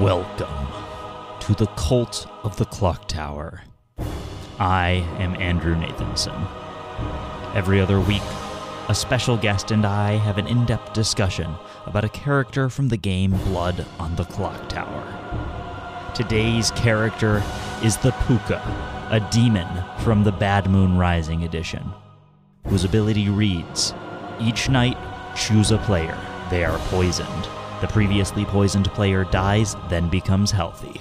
Welcome to the Cult of the Clock Tower. I am Andrew Nathanson. Every other week, a special guest and I have an in depth discussion about a character from the game Blood on the Clock Tower. Today's character is the Pukka, a demon from the Bad Moon Rising edition, whose ability reads Each night, choose a player. They are poisoned. The previously poisoned player dies, then becomes healthy.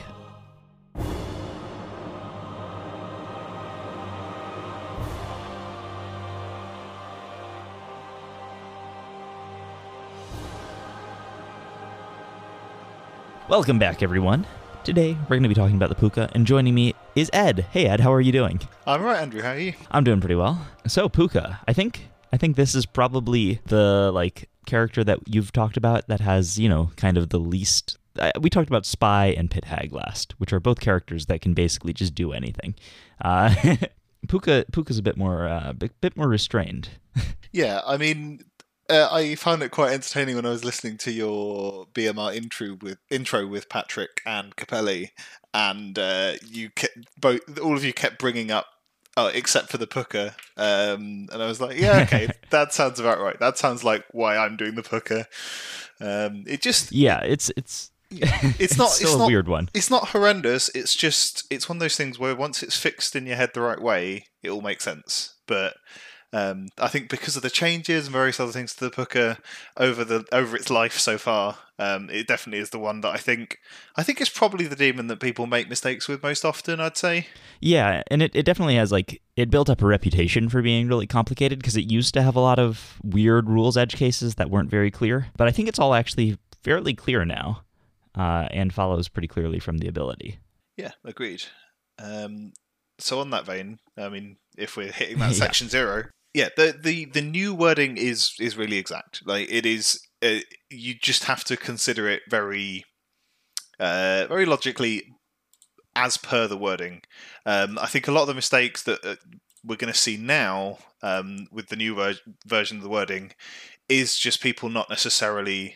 Welcome back, everyone. Today, we're going to be talking about the Pukka, and joining me is Ed. Hey, Ed, how are you doing? I'm right, Andrew. How are you? I'm doing pretty well. So, Pukka, I think I think this is probably the like character that you've talked about that has, you know, kind of the least uh, we talked about Spy and Pit Hag last, which are both characters that can basically just do anything. Uh, Pukka Pukka's a bit more uh, bit, bit more restrained. Yeah, I mean, uh, I found it quite entertaining when I was listening to your BMR intro with intro with Patrick and Capelli, and uh, you kept, both all of you kept bringing up. Oh, except for the Pukka, um, and I was like, "Yeah, okay, that sounds about right. That sounds like why I'm doing the Pukka." Um, it just Yeah, it's it's it's not still it's a not weird one. it's not horrendous. It's just it's one of those things where once it's fixed in your head the right way, it all makes sense. But um, I think because of the changes and various other things to the Pukka over the over its life so far, um, it definitely is the one that I think I think it's probably the demon that people make mistakes with most often. I'd say. Yeah, and it, it definitely has like it built up a reputation for being really complicated because it used to have a lot of weird rules edge cases that weren't very clear. But I think it's all actually fairly clear now, uh, and follows pretty clearly from the ability. Yeah, agreed. Um, so on that vein, I mean, if we're hitting that Yeah. section zero, yeah, the, the the new wording is is really exact. Like it is, uh, you just have to consider it very, uh, very logically, as per the wording. Um, I think a lot of the mistakes that uh, we're going to see now um, with the new ver- version of the wording is just people not necessarily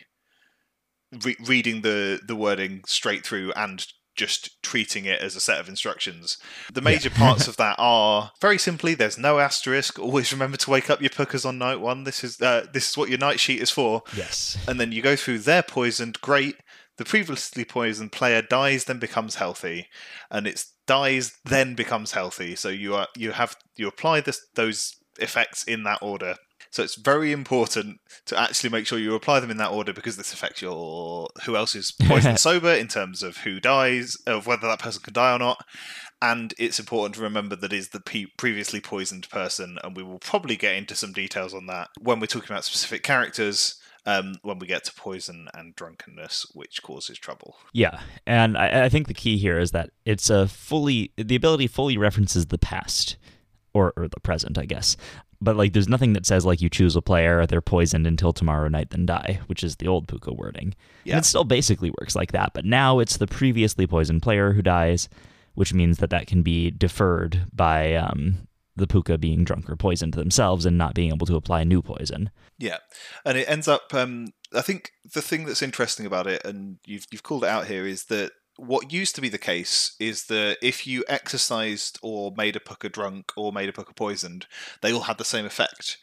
re- reading the the wording straight through and just treating it as a set of instructions. The major parts of that are very simply there's no asterisk. Always remember to wake up your Pukkas on night one. This is uh, this is what your night sheet is for. Yes. And then you go through they're poisoned, great. The previously poisoned player dies, then becomes healthy, and it's dies then becomes healthy. So you are you have you apply this those effects in that order. So it's very important to actually make sure you apply them in that order because this affects your who else is poisoned sober in terms of who dies, of whether that person can die or not. And it's important to remember that is the pe- previously poisoned person, and we will probably get into some details on that when we're talking about specific characters. Um, when we get to poison and drunkenness, which causes trouble. Yeah, and I, I think the key here is that it's a fully the ability fully references the past or or the present, I guess. But like, there's nothing that says like you choose a player, they're poisoned until tomorrow night, then die, which is the old Pukka wording. Yeah. And it still basically works like that, but now it's the previously poisoned player who dies, which means that that can be deferred by um, the Pukka being drunk or poisoned themselves and not being able to apply new poison. Yeah, and it ends up. Um, I think the thing that's interesting about it, and you've you've called it out here, is that what used to be the case is that if you exorcised or made a Pukka drunk or made a Pukka poisoned, they all had the same effect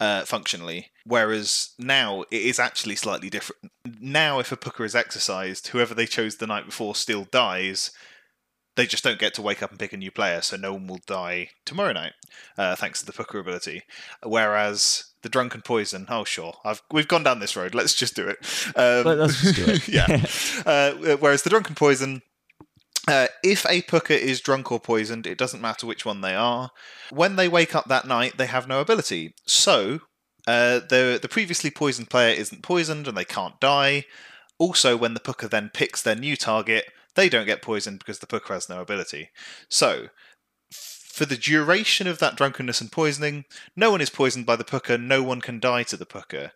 uh, functionally. Whereas now it is actually slightly different. Now, if a Pukka is exorcised, whoever they chose the night before still dies. They just don't get to wake up and pick a new player, so no one will die tomorrow night, uh, thanks to the Pukka ability. Whereas the drunken poison, oh sure, I've we've gone down this road. Let's just do it. Um, Let- let's just do it. yeah. Uh, whereas the drunken poison, uh, if a Pukka is drunk or poisoned, it doesn't matter which one they are. When they wake up that night, they have no ability. So uh, the the previously poisoned player isn't poisoned and they can't die. Also, when the Pukka then picks their new target, they don't get poisoned because the Pukka has no ability. So, for the duration of that drunkenness and poisoning, no one is poisoned by the Pukka, no one can die to the Pukka.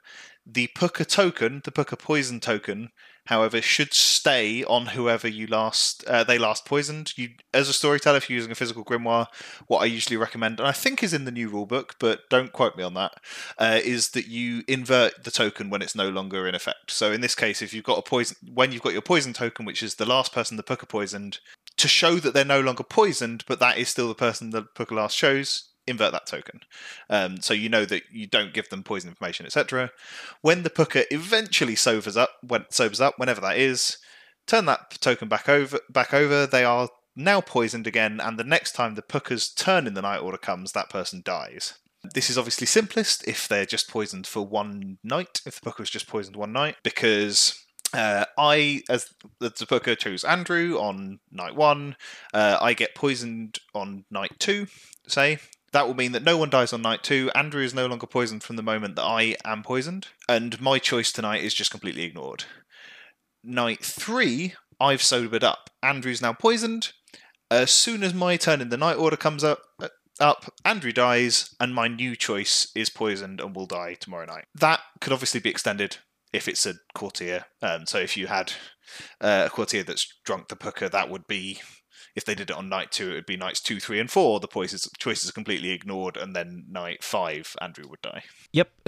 The Pukka token, the Pukka poison token, however, should stay on whoever you last uh, they last poisoned. You, as a storyteller, if you're using a physical grimoire, what I usually recommend, and I think is in the new rulebook, but don't quote me on that, uh, is that you invert the token when it's no longer in effect. So in this case, if you've got a poison, when you've got your poison token, which is the last person the Pukka poisoned, to show that they're no longer poisoned, but that is still the person the Pukka last shows, invert that token. Um, so you know that you don't give them poison information, etc. When the Pukka eventually sobers up, when sobers up, whenever that is, turn that token back over. Back over. They are now poisoned again, and the next time the Pukka's turn in the night order comes, that person dies. This is obviously simplest if they're just poisoned for one night. If the Pukka was just poisoned one night, because uh, I, as the Pukka, chose Andrew on night one. Uh, I get poisoned on night two, say. That will mean that no one dies on night two. Andrew is no longer poisoned from the moment that I am poisoned, and my choice tonight is just completely ignored. Night three, I've sobered up. Andrew's now poisoned. As soon as my turn in the night order comes up, up, Andrew dies, and my new choice is poisoned and will die tomorrow night. That could obviously be extended if it's a courtier. Um, so if you had uh, a courtier that's drunk the Pukka, that would be if they did it on night two, it would be nights two, three, and four. The choices choices are completely ignored, and then night five, Andrew would die. Yep,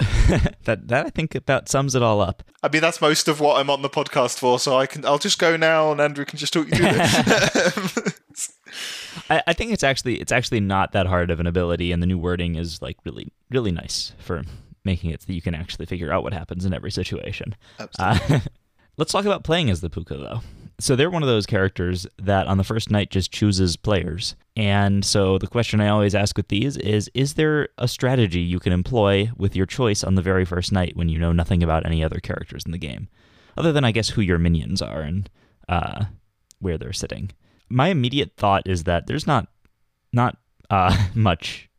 that that I think about sums it all up. I mean, that's most of what I'm on the podcast for, so I can I'll just go now, and Andrew can just talk you through this. I, I think it's actually it's actually not that hard of an ability, and the new wording is like really really nice for making it so you can actually figure out what happens in every situation. Absolutely. Uh, let's talk about playing as the Pukka, though so they're one of those characters that on the first night just chooses players. And so the question I always ask with these is Is there a strategy you can employ with your choice on the very first night when you know nothing about any other characters in the game? Other than, I guess, who your minions are and uh, where they're sitting. My immediate thought is that there's not not uh, much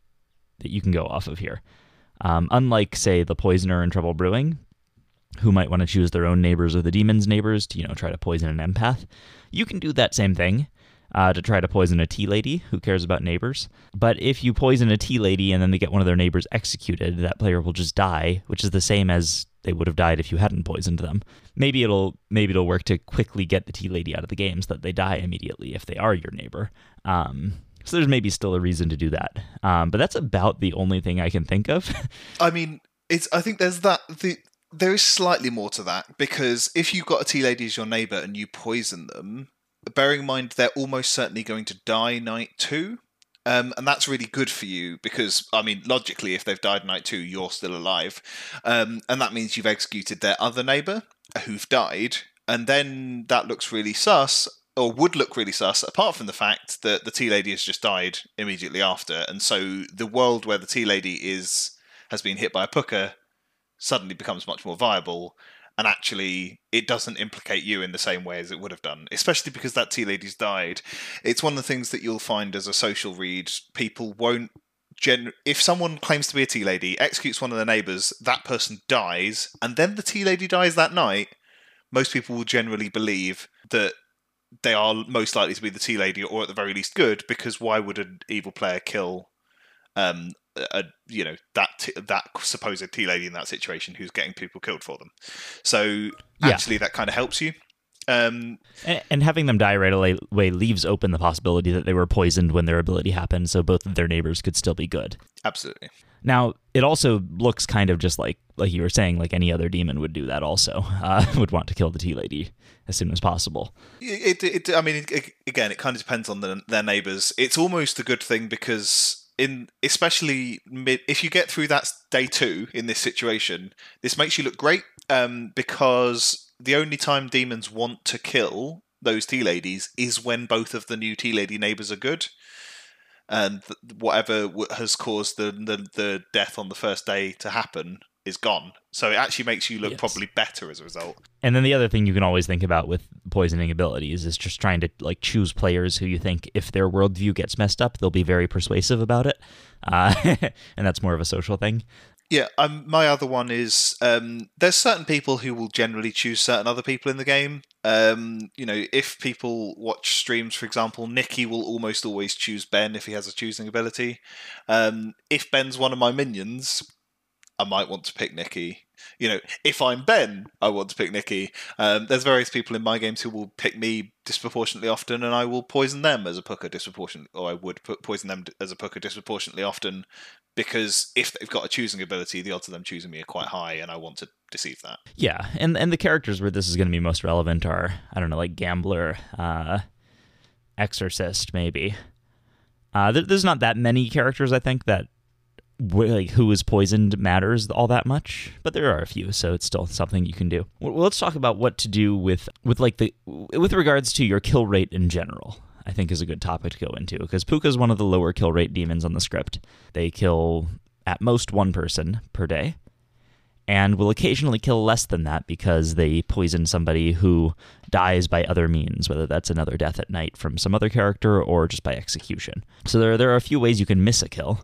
that you can go off of here. Um, unlike, say, the Poisoner in Trouble Brewing, who might want to choose their own neighbors or the demon's neighbors to, you know, try to poison an empath. You can do that same thing uh, to try to poison a tea lady who cares about neighbors. But if you poison a tea lady and then they get one of their neighbors executed, that player will just die, which is the same as they would have died if you hadn't poisoned them. Maybe it'll maybe it'll work to quickly get the tea lady out of the game so that they die immediately if they are your neighbor. Um, so there's maybe still a reason to do that. Um, but that's about the only thing I can think of. I mean, it's I think there's that the there is slightly more to that because if you've got a tea lady as your neighbour and you poison them, bearing in mind they're almost certainly going to die night two. Um, and that's really good for you because, I mean, logically, if they've died night two, you're still alive. Um, and that means you've executed their other neighbour who've died. And then that looks really sus, or would look really sus, apart from the fact that the tea lady has just died immediately after. And so the world where the tea lady is has been hit by a Pukka suddenly becomes much more viable. And actually it doesn't implicate you in the same way as it would have done especially because that tea lady's died. It's one of the things that you'll find as a social read. People won't gen if someone claims to be a tea lady executes one of their neighbors that person dies. And then the tea lady dies that night most people will generally believe that they are most likely to be the tea lady or at the very least good because why would an evil player kill um, a, you know that t- that supposed tea lady in that situation who's getting people killed for them. So actually, yeah. that kind of helps you. Um, and, and, having them die right away leaves open the possibility that they were poisoned when their ability happened, so both of their neighbors could still be good. Absolutely. Now, it also looks kind of just like like you were saying, like any other demon would do that. Also, uh, would want to kill the tea lady as soon as possible. It, it, it I mean, it, again, it kind of depends on the, their neighbors. It's almost a good thing because in especially mid if you get through that day two in this situation, this makes you look great um, because the only time demons want to kill those tea ladies is when both of the new tea lady neighbors are good and whatever has caused the, the, the death on the first day to happen is gone. So it actually makes you look yes. probably better as a result. And then the other thing you can always think about with poisoning abilities is just trying to like choose players who you think if their worldview gets messed up, they'll be very persuasive about it, uh, and that's more of a social thing. Yeah, um, my other one is um, there's certain people who will generally choose certain other people in the game. Um, you know, if people watch streams, for example, Nikki will almost always choose Ben if he has a choosing ability. Um, if Ben's one of my minions, I might want to pick Nikki. You know, if I'm Ben, I want to pick Nikki. Um, there's various people in my games who will pick me disproportionately often, and I will poison them as a Pukka disproportionately, or I would put, poison them as a Pukka disproportionately often, because if they've got a choosing ability, the odds of them choosing me are quite high, and I want to deceive that. Yeah, and and the characters where this is going to be most relevant are I don't know, like gambler, uh, exorcist, maybe. Uh, there's not that many characters I think that like who is poisoned matters all that much, but there are a few, so it's still something you can do. Well, let's talk about what to do with with like the with regards to your kill rate in general. I think is a good topic to go into because Pukka is one of the lower kill rate demons on the script. They kill at most one person per day, and will occasionally kill less than that because they poison somebody who dies by other means, whether that's another death at night from some other character or just by execution. So there, there are a few ways you can miss a kill,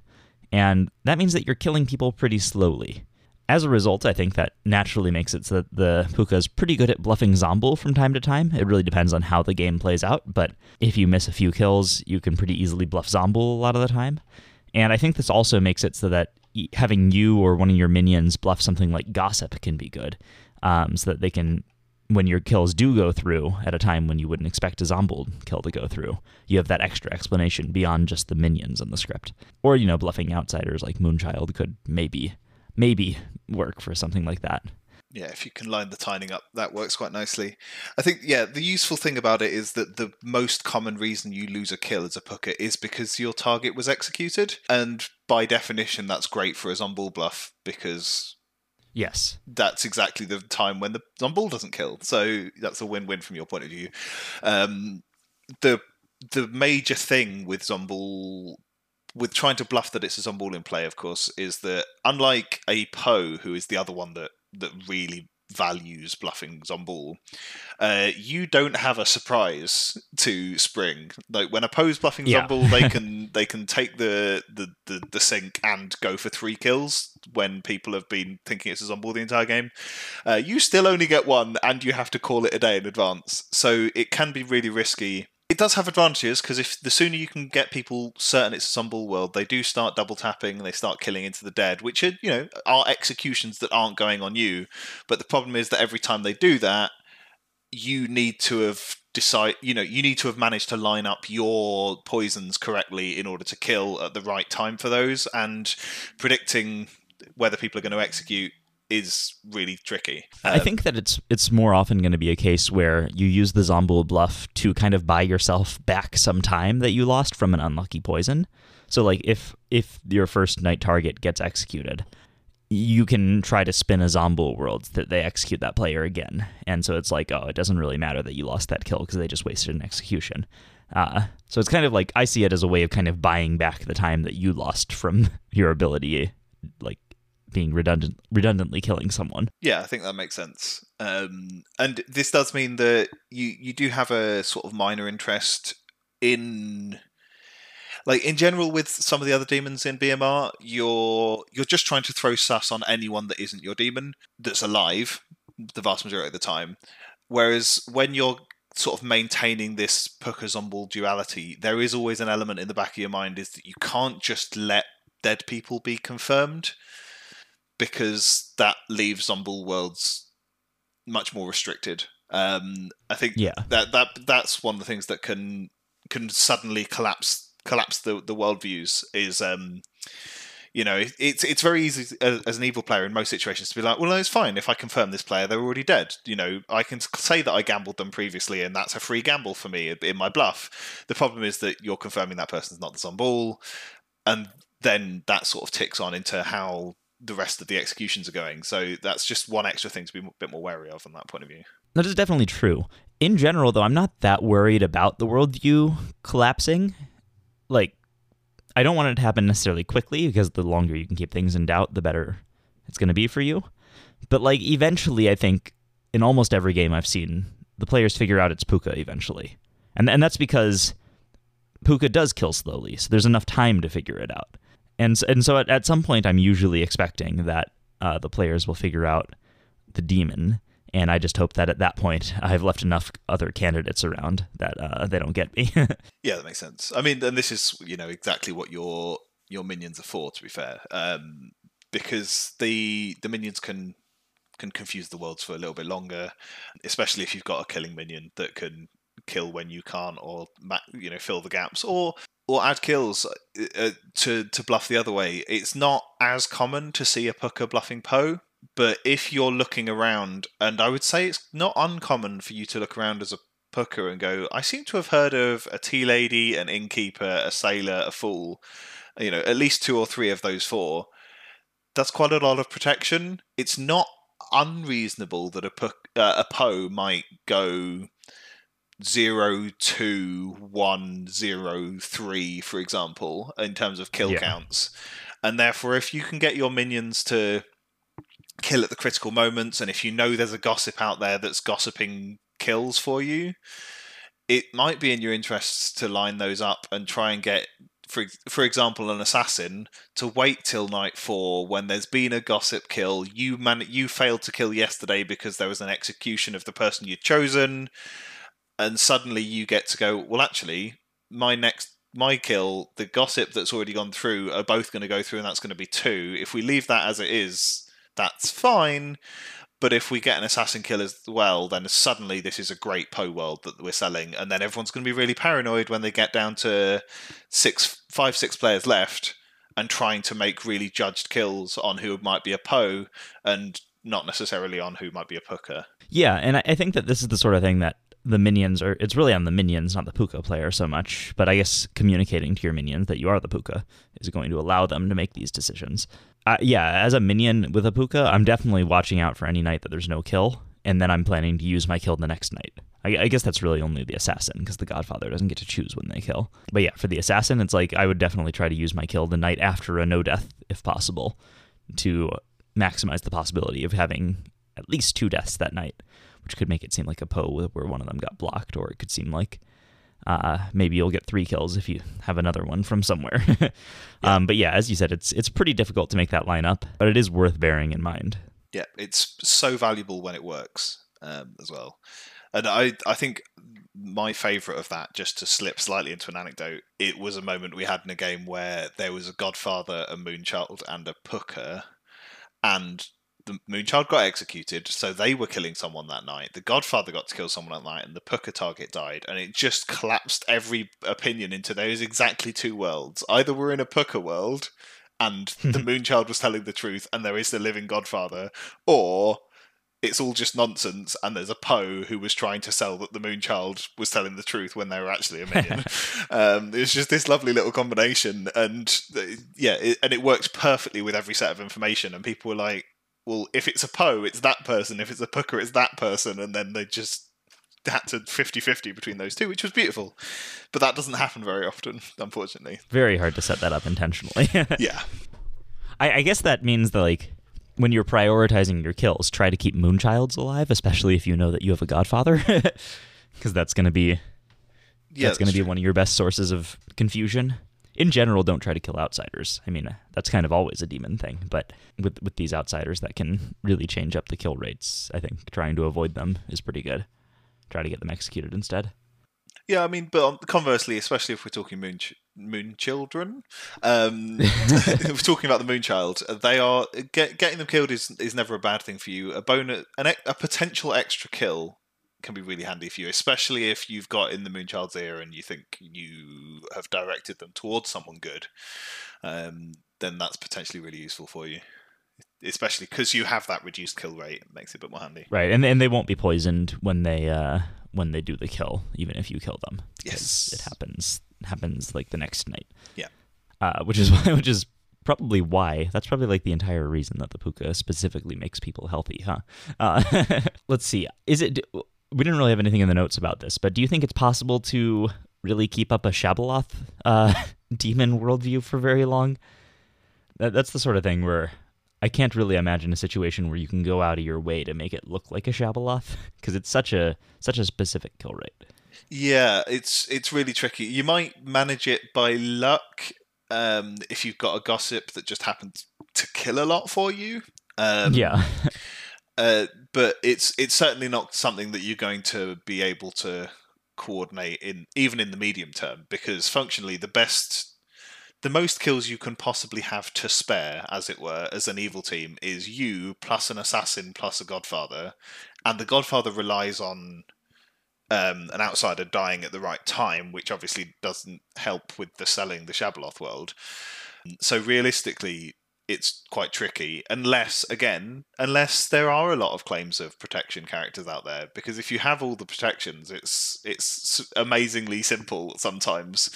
and that means that you're killing people pretty slowly. As a result, I think that naturally makes it so that the Pukka is pretty good at bluffing Zombuul from time to time. It really depends on how the game plays out, but if you miss a few kills, you can pretty easily bluff Zombuul a lot of the time. And I think this also makes it so that having you or one of your minions bluff something like gossip can be good, um, so that they can, when your kills do go through at a time when you wouldn't expect a Zombuul kill to go through, you have that extra explanation beyond just the minions in the script. Or you know, bluffing outsiders like Moonchild could maybe maybe work for something like that yeah, if you can line the timing up, that works quite nicely. I think, yeah, the useful thing about it is that the most common reason you lose a kill as a Pukka is because your target was executed. And by definition, that's great for a Zombuul bluff because. Yes. That's exactly the time when the Zombuul doesn't kill. So that's a win win from your point of view. Um, the the major thing with Zombuul with trying to bluff that it's a Zombuul in play, of course, is that unlike a Po, who is the other one that that really values bluffing Zombuul, uh, you don't have a surprise to spring. Like when opposed bluffing yeah. Zombuul, they can they can take the, the, the, the sink and go for three kills when people have been thinking it's a Zombuul the entire game. Uh, you still only get one, and you have to call it a day in advance. So it can be really risky it does have advantages because if the sooner you can get people certain it's a Zombuul world, they do start double tapping they start killing into the dead, which are you know are executions that aren't going on you. But the problem is that every time they do that, you need to have decide you know you need to have managed to line up your poisons correctly in order to kill at the right time for those and predicting whether people are going to execute is really tricky. Um, I think that it's it's more often going to be a case where you use the Zombuul bluff to kind of buy yourself back some time that you lost from an unlucky poison. So like if if your first night target gets executed, you can try to spin a Zombuul world that they execute that player again. And so it's like, oh, it doesn't really matter that you lost that kill because they just wasted an execution. Uh, so it's kind of like I see it as a way of kind of buying back the time that you lost from your ability, like being redundant redundantly killing someone. Yeah, I think that makes sense. Um, and this does mean that you you do have a sort of minor interest in like in general with some of the other demons in BMR, you're you're just trying to throw sus on anyone that isn't your demon that's alive the vast majority of the time. Whereas when you're sort of maintaining this Pukka duality, there is always an element in the back of your mind is that you can't just let dead people be confirmed because that leaves Zombuul worlds much more restricted. Um, I think yeah. that that that's one of the things that can can suddenly collapse collapse the the worldviews is um, you know it's it's very easy as, as, an evil player in most situations to be like well it's fine if i confirm this player they're already dead you know i can say that i gambled them previously and that's a free gamble for me in my bluff the problem is that you're confirming that person's not the Zombuul and then that sort of ticks on into how the rest of the executions are going. So that's just one extra thing to be a bit more wary of from that point of view. That is definitely true. In general, though, I'm not that worried about the worldview collapsing. Like, I don't want it to happen necessarily quickly because the longer you can keep things in doubt, the better it's going to be for you. But, like, eventually, I think in almost every game I've seen, the players figure out it's Pukka eventually. And, and that's because Pukka does kill slowly, so there's enough time to figure it out and and so at, at some point, I'm usually expecting that uh, the players will figure out the demon, and I just hope that at that point I've left enough other candidates around that uh, they don't get me. yeah, that makes sense. I mean, and this is you know exactly what your your minions are for. To be fair, um, because the the minions can can confuse the worlds for a little bit longer, especially if you've got a killing minion that can kill when you can't, or you know fill the gaps, or or add kills uh, uh, to to bluff the other way. It's not as common to see a Pukka bluffing Po, but if you're looking around, and I would say it's not uncommon for you to look around as a Pukka and go, I seem to have heard of a tea lady, an innkeeper, a sailor, a fool. You know, at least two or three of those four. That's quite a lot of protection. It's not unreasonable that a, uh, a Po might go zero two one zero three, for example, in terms of kill yeah. counts. And therefore, if you can get your minions to kill at the critical moments, and if you know there's a gossip out there that's gossiping kills for you, it might be in your interests to line those up and try and get for for example, an assassin to wait till night four when there's been a gossip kill. You man, you failed to kill yesterday because there was an execution of the person you'd chosen, and suddenly you get to go. Well, actually, my next my kill, the gossip that's already gone through, are both going to go through, and that's going to be two. If we leave that as it is, that's fine. But if we get an assassin kill as well, then suddenly this is a great Po world that we're selling, and then everyone's going to be really paranoid when they get down to six, five, six players left, and trying to make really judged kills on who might be a Po and not necessarily on who might be a Pukka. Yeah, and I think that this is the sort of thing that the minions are it's really on the minions not the Pukka player so much but i guess communicating to your minions that you are the Pukka is going to allow them to make these decisions uh, yeah, as a minion with a Pukka I'm definitely watching out for any night that there's no kill, and then I'm planning to use my kill the next night. I, I guess that's really only the assassin because the Godfather doesn't get to choose when they kill. But yeah, for the assassin, it's like I would definitely try to use my kill the night after a no death if possible to maximize the possibility of having at least two deaths that night, which could make it seem like a Po where one of them got blocked, or it could seem like uh, maybe you'll get three kills if you have another one from somewhere. yeah. Um, but yeah, as you said, it's it's pretty difficult to make that line up, but it is worth bearing in mind. Yeah, it's so valuable when it works um, as well. And I I think my favourite of that, just to slip slightly into an anecdote, it was a moment we had in a game where there was a Godfather, a Moonchild, and a Pukka, and the Moonchild got executed, so they were killing someone that night. The Godfather got to kill someone that night, and the Pukka target died, and it just collapsed every opinion into those exactly two worlds. Either we're in a Pukka world, and the Moonchild was telling the truth, and there is the living Godfather, or it's all just nonsense, and there's a Po who was trying to sell that the Moonchild was telling the truth when they were actually a minion. um, it's just this lovely little combination, and uh, yeah, it, and it works perfectly with every set of information. And people were like, well, if it's a Po, it's that person. If it's a Pukka, it's that person. And then they just had to 50 50 between those two, which was beautiful. But that doesn't happen very often, unfortunately. Very hard to set that up intentionally. yeah. I, I guess that means that, like, when you're prioritizing your kills, try to keep Moonchilds alive, especially if you know that you have a Godfather, because that's going to be yeah, that's, that's going to be one of your best sources of confusion in general, don't try to kill outsiders. I mean, that's kind of always a demon thing, but with with these outsiders that can really change up the kill rates, I think trying to avoid them is pretty good. Try to get them executed instead. Yeah, I mean, but conversely, especially if we're talking moon ch- moon children, um, if we're talking about the moon child, they are get, getting them killed is is never a bad thing for you. A bonus, an, a potential extra kill can be really handy for you, especially if you've got in the Moonchild's ear and you think you have directed them towards someone good. Um, then that's potentially really useful for you, especially because you have that reduced kill rate. It makes it a bit more handy, right? And and they won't be poisoned when they uh, when they do the kill, even if you kill them. Yes, it happens happens like the next night. Yeah, uh, which is which is probably why. That's probably like the entire reason that the Pukka specifically makes people healthy, huh? Uh, let's see. Is it we didn't really have anything in the notes about this, but do you think it's possible to really keep up a Shabaloth uh, demon worldview for very long? That, that's the sort of thing where I can't really imagine a situation where you can go out of your way to make it look like a Shabaloth because it's such a such a specific kill rate. Yeah, it's it's really tricky. You might manage it by luck um, if you've got a gossip that just happens to kill a lot for you. Um, yeah. Uh, but it's it's certainly not something that you're going to be able to coordinate in even in the medium term because functionally the best the most kills you can possibly have to spare, as it were, as an evil team is you plus an assassin plus a godfather, and the godfather relies on um, an outsider dying at the right time, which obviously doesn't help with the selling the Shabaloth world. So realistically, it's quite tricky unless again unless there are a lot of claims of protection characters out there because if you have all the protections it's it's amazingly simple sometimes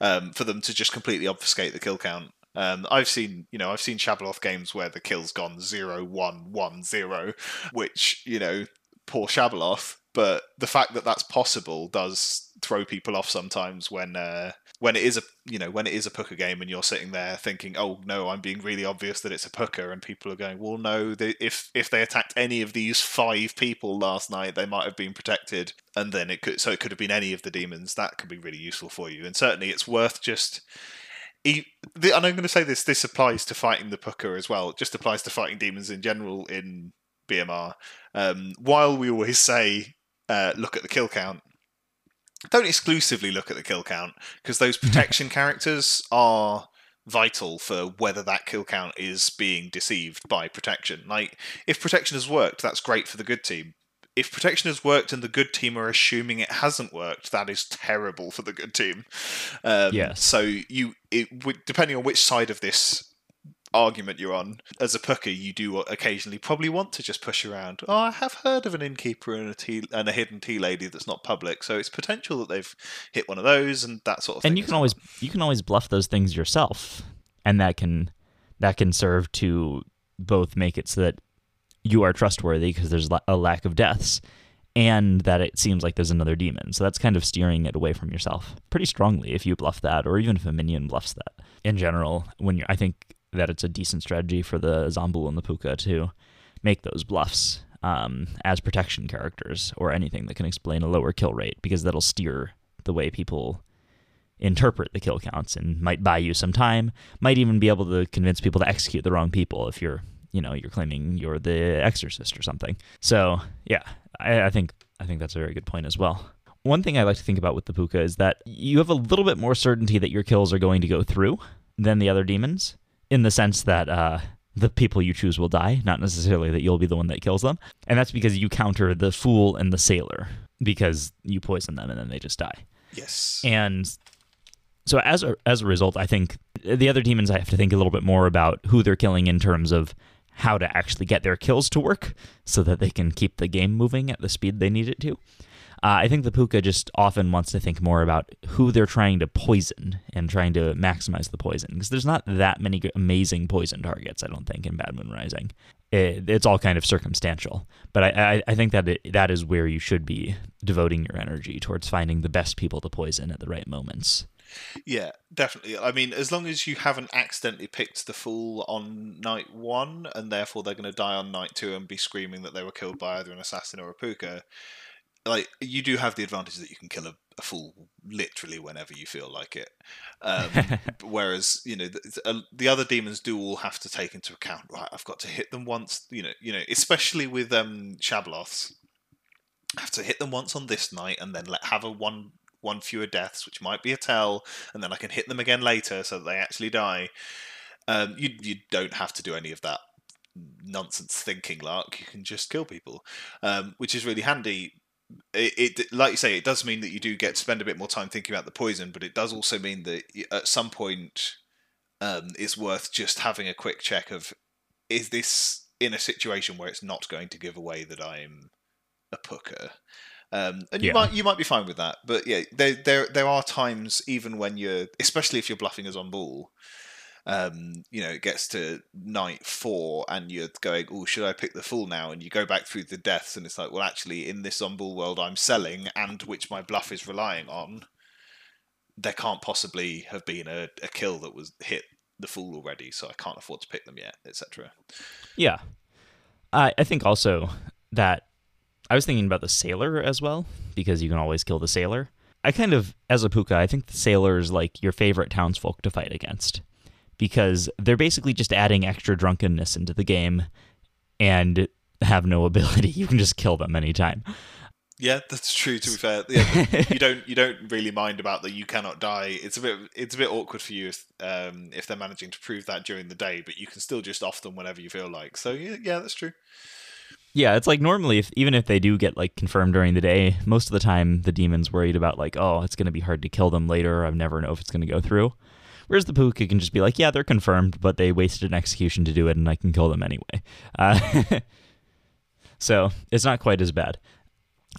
um, for them to just completely obfuscate the kill count um, I've seen, you know, I've seen Shabaloth games where the kill's gone zero, one, one, zero, which, you know, poor Shabaloth. But the fact that that's possible does throw people off sometimes when uh, when it is a you know when it is a Pukka game and you're sitting there thinking, oh no, I'm being really obvious that it's a Pukka, and people are going, well, no, they, if if they attacked any of these five people last night, they might have been protected, and then it could so it could have been any of the demons. That could be really useful for you, and certainly it's worth just. And I'm going to say this: this applies to fighting the Pukka as well. It just applies to fighting demons in general in BMR. Um, while we always say uh, look at the kill count, don't exclusively look at the kill count because those protection characters are vital for whether that kill count is being deceived by protection. Like if protection has worked, that's great for the good team. If protection has worked and the good team are assuming it hasn't worked, that is terrible for the good team. Um, yes. So you, it, depending on which side of this argument you're on, as a Pukka, you do occasionally probably want to just push around. Oh, I have heard of an innkeeper and a tea and a hidden tea lady that's not public, so it's potential that they've hit one of those and that sort of thing. And you can always you can always bluff those things yourself, and that can that can serve to both make it so that you are trustworthy because there's a lack of deaths and that it seems like there's another demon. So that's kind of steering it away from yourself pretty strongly if you bluff that, or even if a minion bluffs that. In general, when you're, I think that it's a decent strategy for the Zombuul and the Pukka to make those bluffs um, as protection characters or anything that can explain a lower kill rate because that'll steer the way people interpret the kill counts and might buy you some time, might even be able to convince people to execute the wrong people if you're, you know, you're claiming you're the exorcist or something. So yeah, I, I think I think that's a very good point as well. One thing I like to think about with the Pukka is that you have a little bit more certainty that your kills are going to go through than the other demons in the sense that uh, the people you choose will die, not necessarily that you'll be the one that kills them. And that's because you counter the fool and the sailor because you poison them and then they just die. Yes. And so as a, as a result, I think the other demons I have to think a little bit more about who they're killing in terms of how to actually get their kills to work so that they can keep the game moving at the speed they need it to. Uh, I think the Pukka just often wants to think more about who they're trying to poison and trying to maximize the poison because there's not that many amazing poison targets. I don't think in Bad Moon Rising. It, it's all kind of circumstantial, but I, I, I think that it, that is where you should be devoting your energy towards finding the best people to poison at the right moments. Yeah, definitely. I mean, as long as you haven't accidentally picked the fool on night one, and therefore they're going to die on night two and be screaming that they were killed by either an assassin or a Pukka, like you do have the advantage that you can kill a, a fool literally whenever you feel like it. Um, whereas you know the, uh, the, other demons do all have to take into account. Right, I've got to hit them once. You know, you know, especially with um, Shabaloths, I have to hit them once on this night, and then let have a one one fewer deaths, which might be a tell, and then I can hit them again later so that they actually die. Um, you you don't have to do any of that nonsense thinking lark you can just kill people um, which is really handy it, it, like you say it does mean that you do get to spend a bit more time thinking about the poison but it does also mean that at some point um, it's worth just having a quick check of is this in a situation where it's not going to give away that i'm a Pukka um, and you yeah. might you might be fine with that but yeah there there there are times even when you're especially if you're bluffing as on Zombuul um, you know, it gets to night four and you're going, oh, should I pick the fool now? And you go back through the deaths and it's like, well, actually, in this Zombuul world I'm selling and which my bluff is relying on, there can't possibly have been a, a kill that was hit the fool already, so I can't afford to pick them yet, etc. Yeah. I, I think also that I was thinking about the sailor as well, because you can always kill the sailor. I kind of, as a Pukka, I think the sailor is like your favorite townsfolk to fight against because they're basically just adding extra drunkenness into the game and have no ability. You can just kill them anytime. Yeah, that's true. To be fair, yeah, you don't you don't really mind about that. You cannot die. It's a bit it's a bit awkward for you if um, if they're managing to prove that during the day, but you can still just off them whenever you feel like. So yeah, yeah, that's true. Yeah, it's like normally, if even if they do get like confirmed during the day, most of the time the demon's worried about like, oh, it's going to be hard to kill them later. I never know if it's going to go through. Whereas the Pukka can just be like, yeah, they're confirmed, but they wasted an execution to do it, and I can kill them anyway. Uh, so it's not quite as bad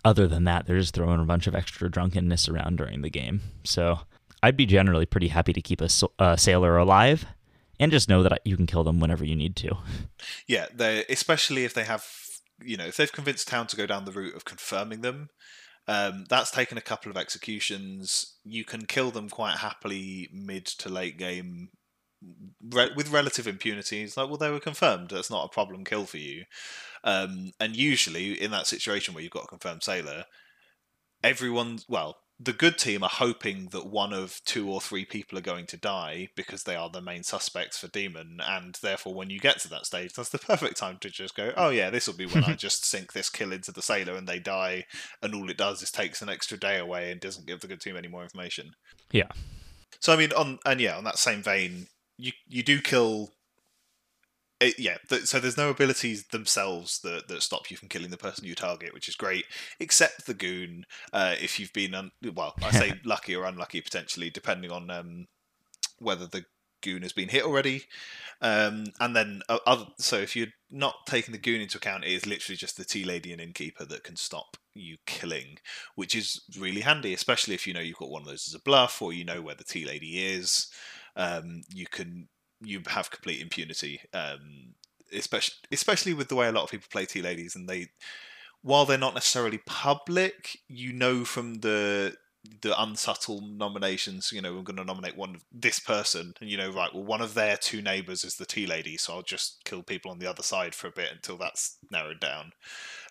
other than that, they're just throwing a bunch of extra drunkenness around during the game. So I'd be generally pretty happy to keep a, a sailor alive and just know that you can kill them whenever you need to. Yeah, especially if they have, you know, if they've convinced town to go down the route of confirming them. Um, that's taken a couple of executions. You can kill them quite happily mid to late game re- with relative impunity. It's like, well, they were confirmed. That's not a problem kill for you. Um, and usually, in that situation where you've got a confirmed sailor, everyone, well, the good team are hoping that one of two or three people are going to die because they are the main suspects for demon and therefore when you get to that stage that's the perfect time to just go oh yeah this will be when i just sink this kill into the sailor and they die and all it does is takes an extra day away and doesn't give the good team any more information. Yeah. So i mean on and yeah on that same vein you you do kill it, yeah, th- so there's no abilities themselves that, that stop you from killing the person you target, which is great, except the goon. Uh, if you've been, un- well, I say lucky or unlucky potentially, depending on um, whether the goon has been hit already. Um, and then, uh, other, so if you're not taking the goon into account, it is literally just the tea lady and innkeeper that can stop you killing, which is really handy, especially if you know you've got one of those as a bluff or you know where the tea lady is. Um, you can you have complete impunity. Um, especially especially with the way a lot of people play tea ladies, and they while they're not necessarily public, you know from the the unsubtle nominations, you know, we're going to nominate one of this person, and you know, right, well, one of their two neighbours is the tea lady, so I'll just kill people on the other side for a bit until that's narrowed down.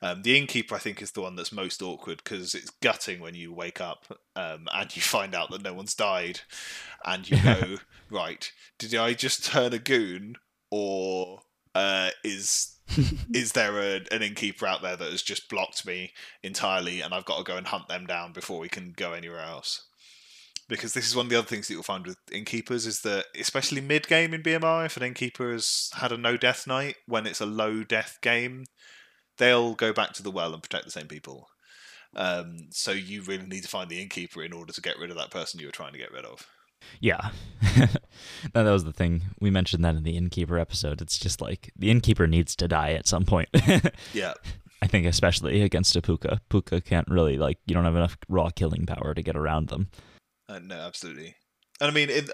Um, the innkeeper, I think, is the one that's most awkward because it's gutting when you wake up um, and you find out that no one's died, and you go, right, did I just turn a goon, or uh, is is there a, an innkeeper out there that has just blocked me entirely and I've got to go and hunt them down before we can go anywhere else? Because this is one of the other things that you'll find with innkeepers is that, especially mid game in BMR, if an innkeeper has had a no death night, when it's a low death game, they'll go back to the well and protect the same people. Um, so you really need to find the innkeeper in order to get rid of that person you were trying to get rid of. Yeah. that was the thing. We mentioned that in the innkeeper episode. It's just like the innkeeper needs to die at some point. yeah. I think especially against a Pukka. Pukka can't really like you don't have enough raw killing power to get around them. Uh, no, absolutely. And I mean, in,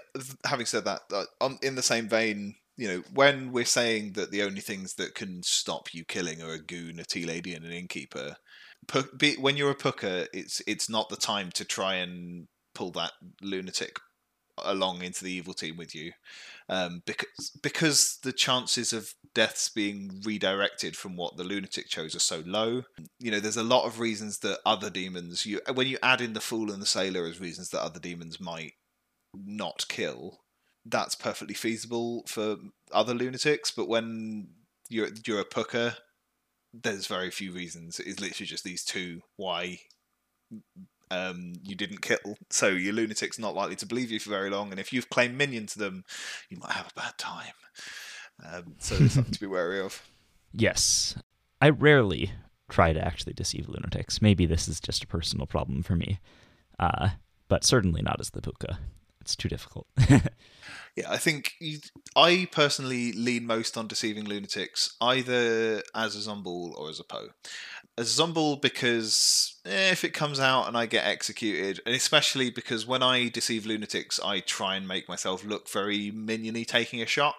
having said that, uh, on, in the same vein, you know, when we're saying that the only things that can stop you killing are a goon, a tea lady, and an innkeeper, when you're a Pukka, it's it's not the time to try and pull that lunatic along into the evil team with you, um, because because the chances of deaths being redirected from what the lunatic chose are so low. You know, there's a lot of reasons that other demons you when you add in the fool and the sailor as reasons that other demons might not kill. That's perfectly feasible for other lunatics, but when you're you're a Pukka, there's very few reasons. It's literally just these two why um, you didn't kill, so your lunatic's not likely to believe you for very long. And if you've claimed minion to them, you might have a bad time. Um, so something to be wary of. Yes, I rarely try to actually deceive lunatics. Maybe this is just a personal problem for me, uh, but certainly not as the Pukka. It's too difficult. yeah, I think you, I personally lean most on deceiving lunatics, either as a Zombuul or as a Po a Zombuul because eh, if it comes out and I get executed, and especially because when I deceive lunatics, I try and make myself look very miniony taking a shot.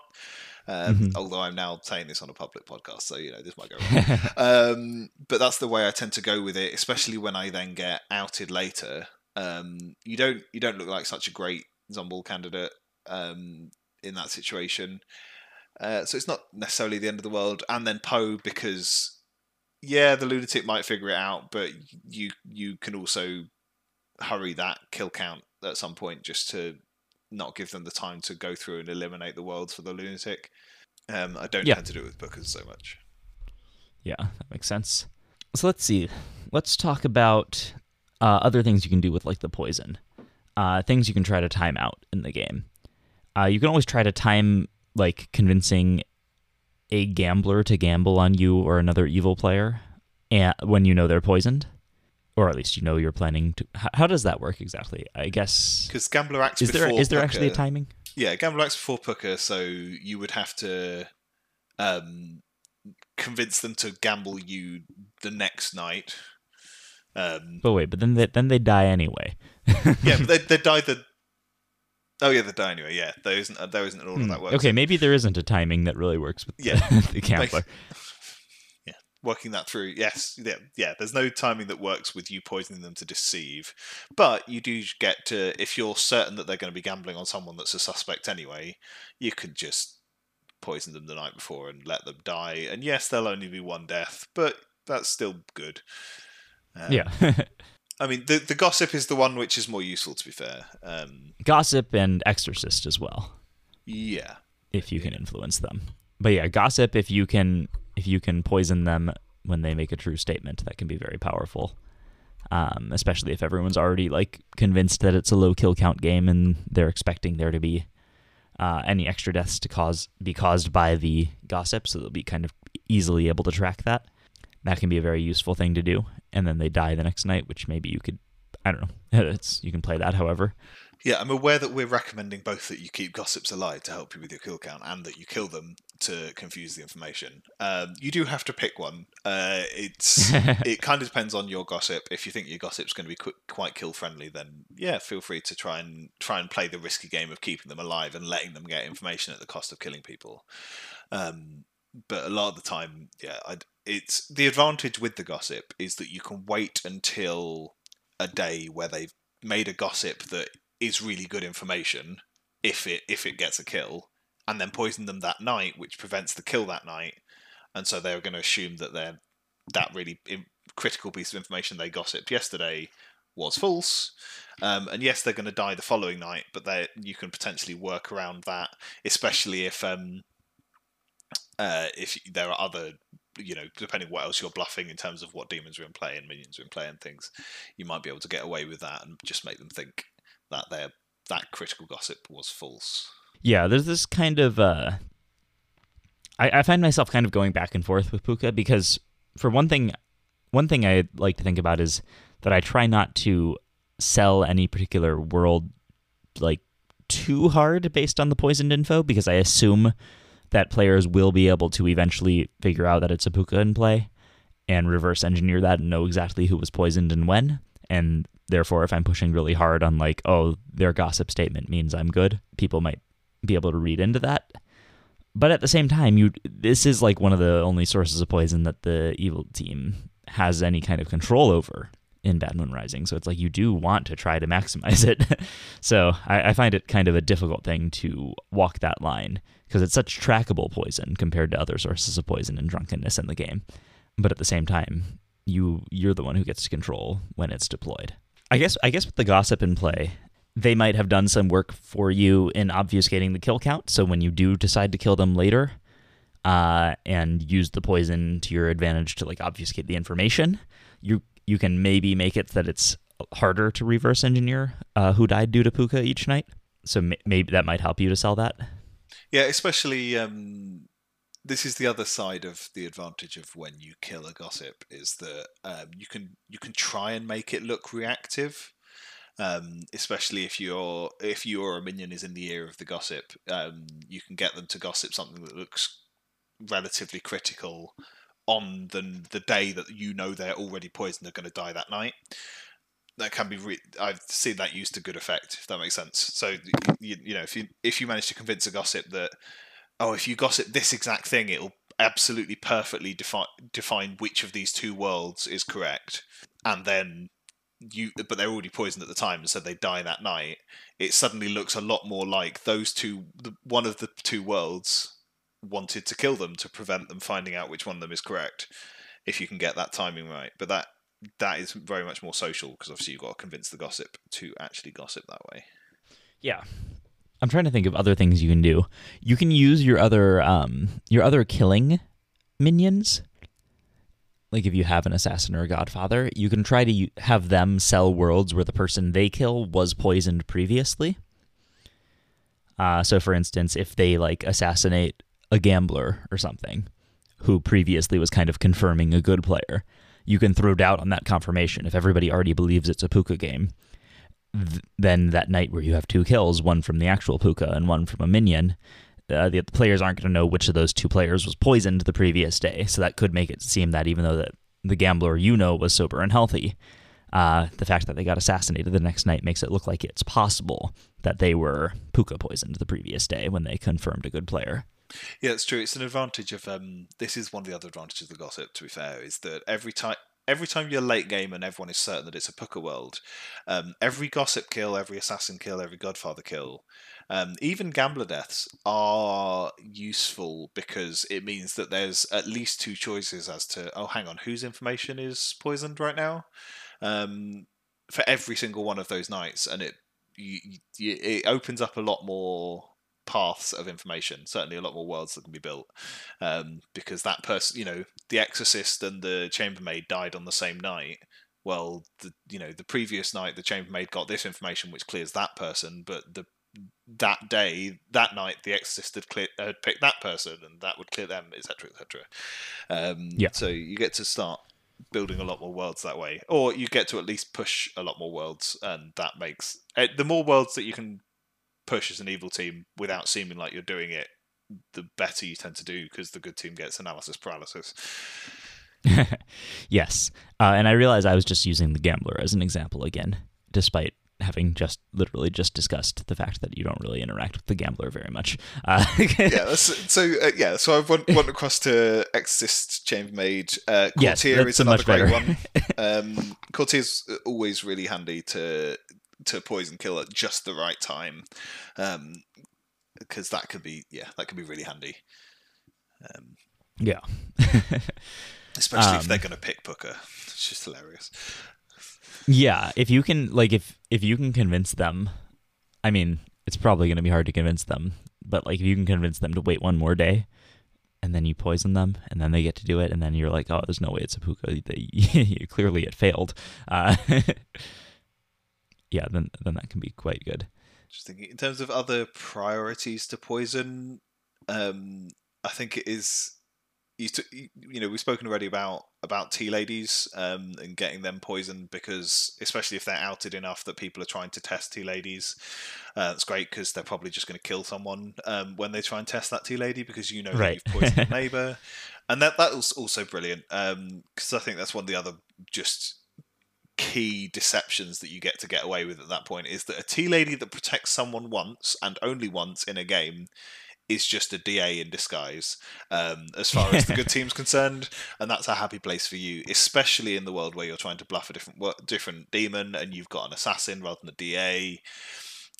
Um, mm-hmm. Although I'm now saying this on a public podcast, so you know this might go wrong. um, but that's the way I tend to go with it, especially when I then get outed later. Um, you don't you don't look like such a great Zombuul candidate um, in that situation. Uh, so it's not necessarily the end of the world. And then Po because yeah, the lunatic might figure it out, but you you can also hurry that kill count at some point just to not give them the time to go through and eliminate the worlds for the lunatic. Um, I don't yeah. tend to do it with Pukkas so much. Yeah, that makes sense. So let's see. let's talk about uh, other things you can do with like the poison. Uh, things you can try to time out in the game. Uh, you can always try to time like convincing a gambler to gamble on you or another evil player, and when you know they're poisoned, or at least you know you're planning to. How, how does that work exactly? I guess Because gambler acts is there before is there actually a timing? Yeah, gambler acts before Pucker, so you would have to um, convince them to gamble you the next night. Um, But wait, but then they, then they die anyway. yeah, but they, they die the. Oh yeah, they die anyway. Yeah, there isn't there isn't an order that works. Hmm. Okay, maybe there isn't a timing that really works with Yeah. the, the gambler. yeah, working that through. Yes, yeah, yeah. There's no timing that works with you poisoning them to deceive, but you do get to if you're certain that they're going to be gambling on someone that's a suspect anyway, you could just poison them the night before and let them die. And yes, there'll only be one death, but that's still good. Um, yeah. I mean, the the gossip is the one which is more useful. To be fair, um, Gossip and exorcist as well. yeah, if you can influence them. But yeah, gossip if you can if you can poison them when they make a true statement, that can be very powerful. Um, especially if everyone's already like convinced that it's a low kill count game and they're expecting there to be uh, any extra deaths to cause be caused by the gossip, so they'll be kind of easily able to track that. That can be a very useful thing to do, and then they die the next night, which maybe you could, I don't know, it's you can play that however. Yeah, I'm aware that we're recommending both that you keep gossips alive to help you with your kill count and that you kill them to confuse the information. Um, you do have to pick one. Uh, it's it kind of depends on your gossip. If you think your gossip's going to be qu- quite kill friendly, then yeah, feel free to try and try and play the risky game of keeping them alive and letting them get information at the cost of killing people. Um, but a lot of the time, yeah, I'd, it's the advantage with the gossip is that you can wait until a day where they've made a gossip that is really good information if it if it gets a kill and then poison them that night which prevents the kill that night and so they're going to assume that they're that really critical piece of information they gossiped yesterday was false um, and yes they're going to die the following night but they you can potentially work around that especially if um uh, if there are other you know depending what else you're bluffing in terms of what demons are in play and minions are in play and things you might be able to get away with that and just make them think that their that critical gossip was false. Yeah, there's this kind of uh I, I find myself kind of going back and forth with Pukka because for one thing one thing I like to think about is that I try not to sell any particular world like too hard based on the poisoned info because I assume that players will be able to eventually figure out that it's a Pukka in play and reverse engineer that and know exactly who was poisoned and when. And therefore, if I'm pushing really hard on like, oh, their gossip statement means I'm good, people might be able to read into that. But at the same time, you this is like one of the only sources of poison that the evil team has any kind of control over in Bad Moon Rising. So it's like you do want to try to maximize it. so I, I find it kind of a difficult thing to walk that line because it's such trackable poison compared to other sources of poison and drunkenness in the game. But at the same time, you you're the one who gets to control when it's deployed. I guess I guess with the gossip in play, they might have done some work for you in obfuscating the kill count. So when you do decide to kill them later, uh, and use the poison to your advantage to like obfuscate the information, you you can maybe make it that it's harder to reverse engineer uh, who died due to pukka each night. So maybe that might help you to sell that. Yeah, especially um, this is the other side of the advantage of when you kill a gossip is that um, you can you can try and make it look reactive. Um, especially if your if your minion is in the ear of the gossip, um, you can get them to gossip something that looks relatively critical on the the day that you know they're already poisoned, they're going to die that night. That can be. Re- I've seen that used to good effect, if that makes sense. So you, you know, if you if you manage to convince a gossip that oh, if you gossip this exact thing, it'll absolutely perfectly define define which of these two worlds is correct, and then you, but they're already poisoned at the time, so they die that night. It suddenly looks a lot more like those two, the, one of the two worlds wanted to kill them to prevent them finding out which one of them is correct. If you can get that timing right, but that that is very much more social because obviously you've got to convince the gossip to actually gossip that way. Yeah. I'm trying to think of other things you can do. You can use your other um, your other killing minions like if you have an assassin or a godfather, you can try to have them sell worlds where the person they kill was poisoned previously. Uh, so, for instance, if they like assassinate a gambler or something who previously was kind of confirming a good player, you can throw doubt on that confirmation. If everybody already believes it's a pukka game, th- then that night where you have two kills, one from the actual pukka and one from a minion, uh, the, the players aren't going to know which of those two players was poisoned the previous day. So that could make it seem that even though the gambler you know was sober and healthy, uh, the fact that they got assassinated the next night makes it look like it's possible that they were pukka poisoned the previous day when they confirmed a good player. Yeah, it's true. It's an advantage of um. This is one of the other advantages of the gossip. To be fair, is that every time every time you're late game and everyone is certain that it's a pukka world, um, every gossip kill, every assassin kill, every godfather kill, um, even gambler deaths are useful because it means that there's at least two choices as to oh, hang on, whose information is poisoned right now, um, for every single one of those nights, and it you, you, it opens up a lot more paths of information. Certainly a lot more worlds that can be built um, because that person you know the exorcist and the chambermaid died on the same night. Well the you know the previous night the chambermaid got this information which clears that person but the that day that night the exorcist had, clear, had picked that person and that would clear them etc etc um, yeah. so you get to start building a lot more worlds that way or you get to at least push a lot more worlds and that makes uh, the more worlds that you can push as an evil team without seeming like you're doing it, the better you tend to do because the good team gets analysis paralysis. yes, uh, and I realize I was just using the gambler as an example again, despite having just literally just discussed the fact that you don't really interact with the gambler very much. Uh, yeah, so uh, yeah, so I went, went across to Exorcist Chambermaid. Uh, Courtier yes, is another great better. one. Um, Courtier is always really handy to to poison kill at just the right time, because um, that could be yeah that could be really handy. Um, yeah, especially um, if they're going to pick Pukka, it's just hilarious. Yeah, if you can like if if you can convince them, I mean it's probably going to be hard to convince them, but like if you can convince them to wait one more day. And then you poison them, and then they get to do it, and then you're like, "Oh, there's no way it's a pukka. Clearly, it failed." Uh, yeah, then then that can be quite good. Just thinking in terms of other priorities to poison, um, I think it is. You, you know we've spoken already about about tea ladies um, and getting them poisoned because especially if they're outed enough that people are trying to test tea ladies uh, it's great because they're probably just going to kill someone um, when they try and test that tea lady because you know right. you've poisoned a neighbor and that that was also brilliant because um, I think that's one of the other just key deceptions that you get to get away with at that point is that a tea lady that protects someone once and only once in a game is just a DA in disguise, um, as far as the good team's concerned, and that's a happy place for you, especially in the world where you're trying to bluff a different different demon and you've got an assassin rather than a DA.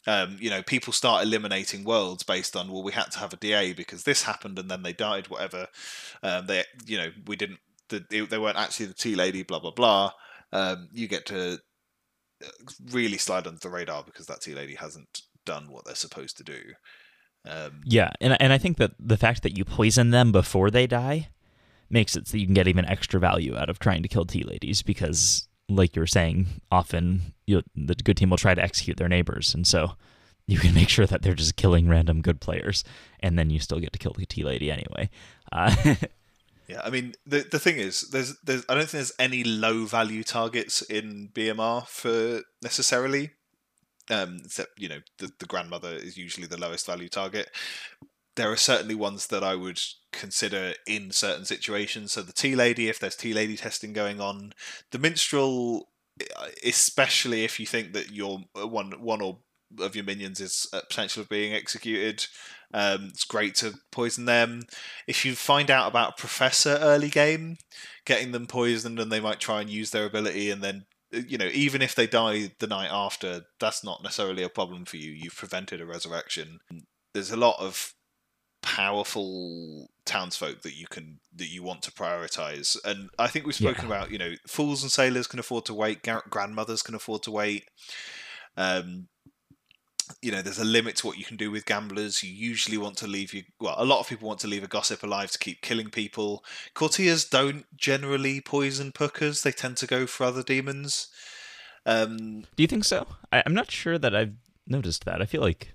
Um, you know, people start eliminating worlds based on well, we had to have a DA because this happened and then they died, whatever. Um, they, you know, we didn't. The, they weren't actually the tea lady, blah blah blah um, you get to uh, really slide under the radar because that tea lady hasn't done what they're supposed to do. Um, yeah, and and I think that the fact that you poison them before they die makes it so you can get even extra value out of trying to kill tea ladies because, like you were saying, often the good team will try to execute their neighbors, and so you can make sure that they're just killing random good players, and then you still get to kill the tea lady anyway. Uh, Yeah, I mean the the thing is, there's there's I don't think there's any low value targets in BMR for necessarily. Um, except you know the the grandmother is usually the lowest value target. There are certainly ones that I would consider in certain situations. So the tea lady, if there's tea lady testing going on, the minstrel, especially if you think that your one one or of your minions is at potential of being executed. Um, it's great to poison them. If you find out about Professor early game, getting them poisoned and they might try and use their ability and then uh, you know, even if they die the night after, that's not necessarily a problem for you. You've prevented a resurrection. There's a lot of powerful townsfolk that you can that you want to prioritize and i think we've spoken yeah. about you know fools and sailors can afford to wait grandmothers can afford to wait um, you know there's a limit to what you can do with gamblers you usually want to leave you well a lot of people want to leave a gossip alive to keep killing people courtiers don't generally poison pukkas they tend to go for other demons um, Do you think so? I, I'm not sure that I've noticed that. I feel like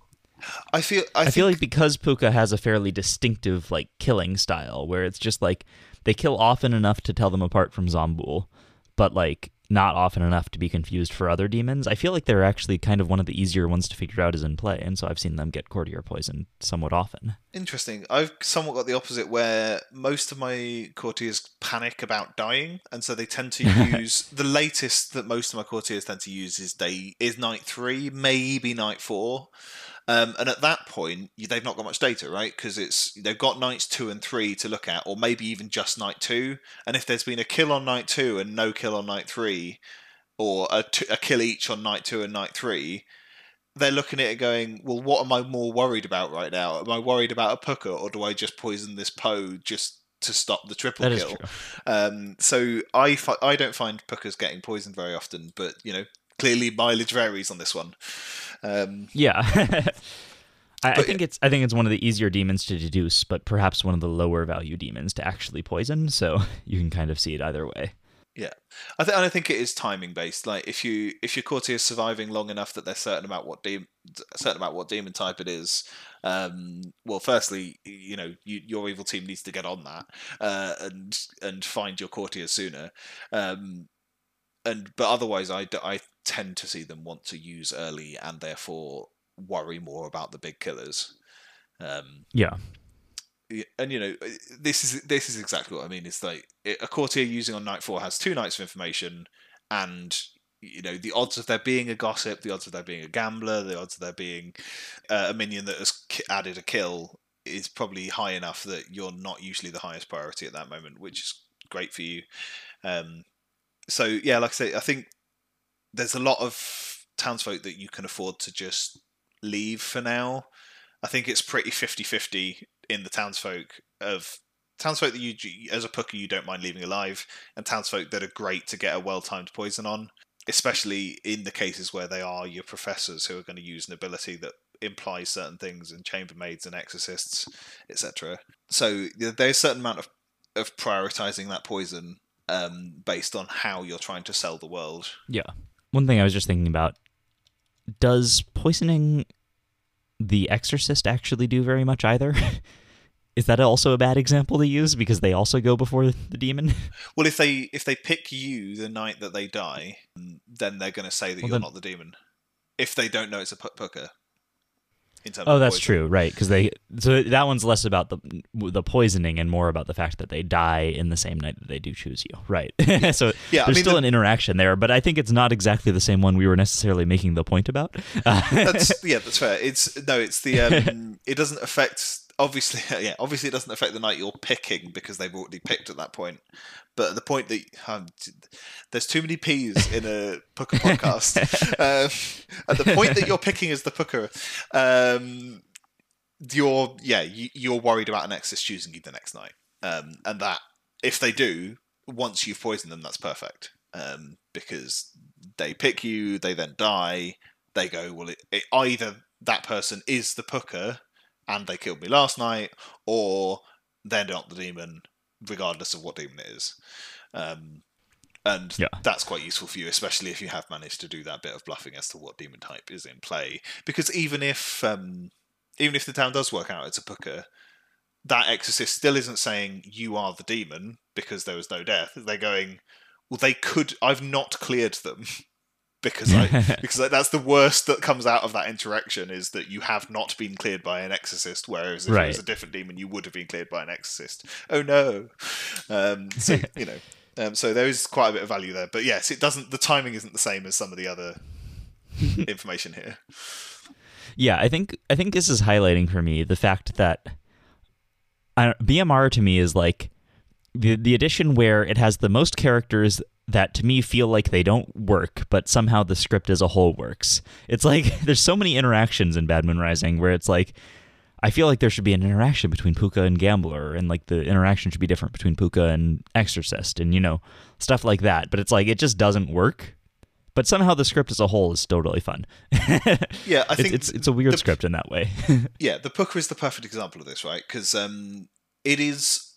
i feel i, I, think, feel like because Pukka has a fairly distinctive like killing style, where it's just like they kill often enough to tell them apart from Zombuul, but like not often enough to be confused for other demons. I feel like they're actually kind of one of the easier ones to figure out as in play, and so I've seen them get courtier poisoned somewhat often. Interesting. I've somewhat got the opposite where most of my courtiers panic about dying, and so they tend to use the latest that most of my courtiers tend to use is day is night three, maybe night four. Um, and at that point, they've not got much data, right? Because it's they've got nights two and three to look at, or maybe even just night two. And if there's been a kill on night two and no kill on night three, or a, t- a kill each on night two and night three, they're looking at it going, well, what am I more worried about right now? Am I worried about a pukka, or do I just poison this Po just to stop the triple That is kill? true. Um, so I fi- I don't find pukkas getting poisoned very often, but you know clearly mileage varies on this one. Um, Yeah. I, I think it's I think it's one of the easier demons to deduce, but perhaps one of the lower value demons to actually poison. So you can kind of see it either way. Yeah, I think I think it is timing based. Like if you if your courtier is surviving long enough that they're certain about what demon certain about what demon type it is. Um, well, firstly, you know you, your evil team needs to get on that uh, and and find your courtier sooner. Um, and but otherwise, I, I tend to see them want to use early and therefore worry more about the big killers. Um, Yeah. and you know this is this is exactly what I mean. It's like a courtier using on night four has two nights of information, and you know the odds of there being a gossip, the odds of there being a gambler, the odds of there being uh, a minion that has added a kill is probably high enough that you're not usually the highest priority at that moment, which is great for you. Um, so yeah, like I say, I think there's a lot of townsfolk that you can afford to just leave for now. I think it's pretty 50-50 in the townsfolk of townsfolk that you as a pukka you don't mind leaving alive and townsfolk that are great to get a well-timed poison on especially in the cases where they are your professors who are going to use an ability that implies certain things and chambermaids and exorcists etc so there's a certain amount of of prioritizing that poison um, based on how you're trying to sell the world Yeah. One thing I was just thinking about does poisoning the exorcist actually do very much either? Is that also a bad example to use because they also go before the demon? Well, if they if they pick you the night that they die, then they're going to say that Well, you're then- not the demon. If they don't know it's a pukka. Oh, that's true, right? Because they so that one's less about the the poisoning and more about the fact that they die in the same night that they do choose you, right? so Yeah, I there's mean, still the- an interaction there, but I think it's not exactly the same one we were necessarily making the point about. That's yeah, that's fair. It's no, it's the um, it doesn't affect obviously yeah, obviously it doesn't affect the night you're picking because they've already picked at that point. But at the point that um, there's too many P's in a Pukka podcast. um, at the point that you're picking as the Pukka, um, you're yeah, you, you're worried about an Exorcist choosing you the next night, um, and that if they do, once you've poisoned them, that's perfect um, because they pick you, they then die. They go well. It, it, either that person is the Pukka and they killed me last night, or they're not the demon, regardless of what demon it is. Um, and Yeah. that's quite useful for you, especially if you have managed to do that bit of bluffing as to what demon type is in play. Because even if um, even if the town does work out it's a Pukka, that exorcist still isn't saying you are the demon because there was no death. They're going, well, they could. I've not cleared them because I because that's the worst that comes out of that interaction is that you have not been cleared by an exorcist, whereas if it was a different demon, you would have been cleared by an exorcist. Oh no! Um, so you know, um, so there is quite a bit of value there. But yes, it doesn't. The timing isn't the same as some of the other information here. Yeah, I think I think this is highlighting for me the fact that BMR to me is like the the edition where it has the most characters that to me feel like they don't work, but somehow the script as a whole works. It's like there's so many interactions in Bad Moon Rising where it's like I feel like there should be an interaction between Pukka and Gambler, and like the interaction should be different between Pukka and Exorcist, and you know stuff like that. But it's like it just doesn't work but somehow the script as a whole is still really fun. yeah, I think it's, it's, it's a weird the- script in that way. yeah, the Pukka is the perfect example of this, right? Because um, it is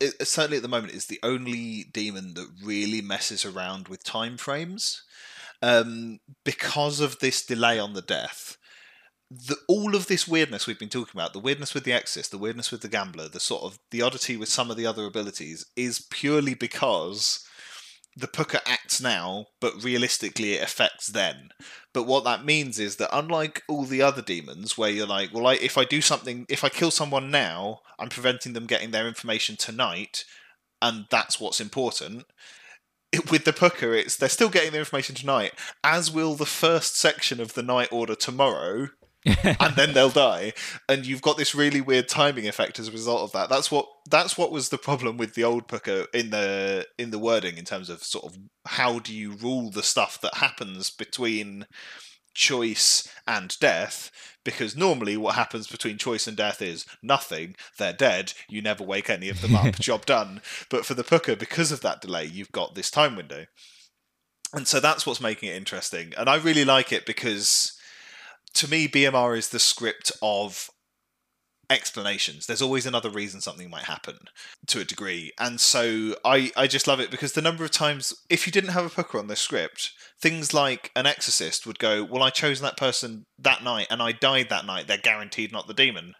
it, certainly at the moment is the only demon that really messes around with time frames um, because of this delay on the death. The, all of this weirdness we've been talking about, the weirdness with the Exorcist, the weirdness with the Gambler, the sort of the oddity with some of the other abilities, is purely because the Pukka acts now, but realistically it affects then. But what that means is that unlike all the other demons, where you're like, well, I, if I do something, if I kill someone now, I'm preventing them getting their information tonight, and that's what's important. It, with the Pukka, it's they're still getting their information tonight, as will the first section of the Night Order tomorrow, and then they'll die. And you've got this really weird timing effect as a result of that. That's what that's what was the problem with the old Pukka in the in the wording in terms of sort of how do you rule the stuff that happens between choice and death because normally what happens between choice and death is nothing they're dead you never wake any of them up job done but for the Pukka because of that delay you've got this time window and so that's what's making it interesting and i really like it because to me bmr is the script of explanations. There's always another reason something might happen to a degree. And so i i just love it because the number of times if you didn't have a Pukka on this script things like an exorcist would go well i chose that person that night and i died that night. They're guaranteed not the demon.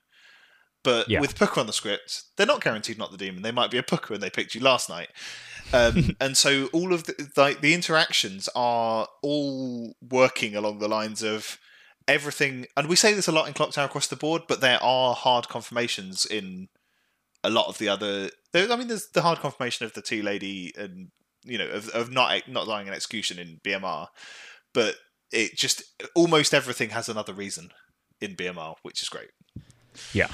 But Yeah. with Pukka on the script they're not guaranteed not the demon. They might be a Pukka and they picked you last night. Um, and so all of the like the interactions are all working along the lines of everything and we say this a lot in clock tower across the board but there are hard confirmations in a lot of the other there, i mean there's the hard confirmation of the tea lady and you know of, of not not dying in execution in bmr but it just almost everything has another reason in bmr which is great Yeah.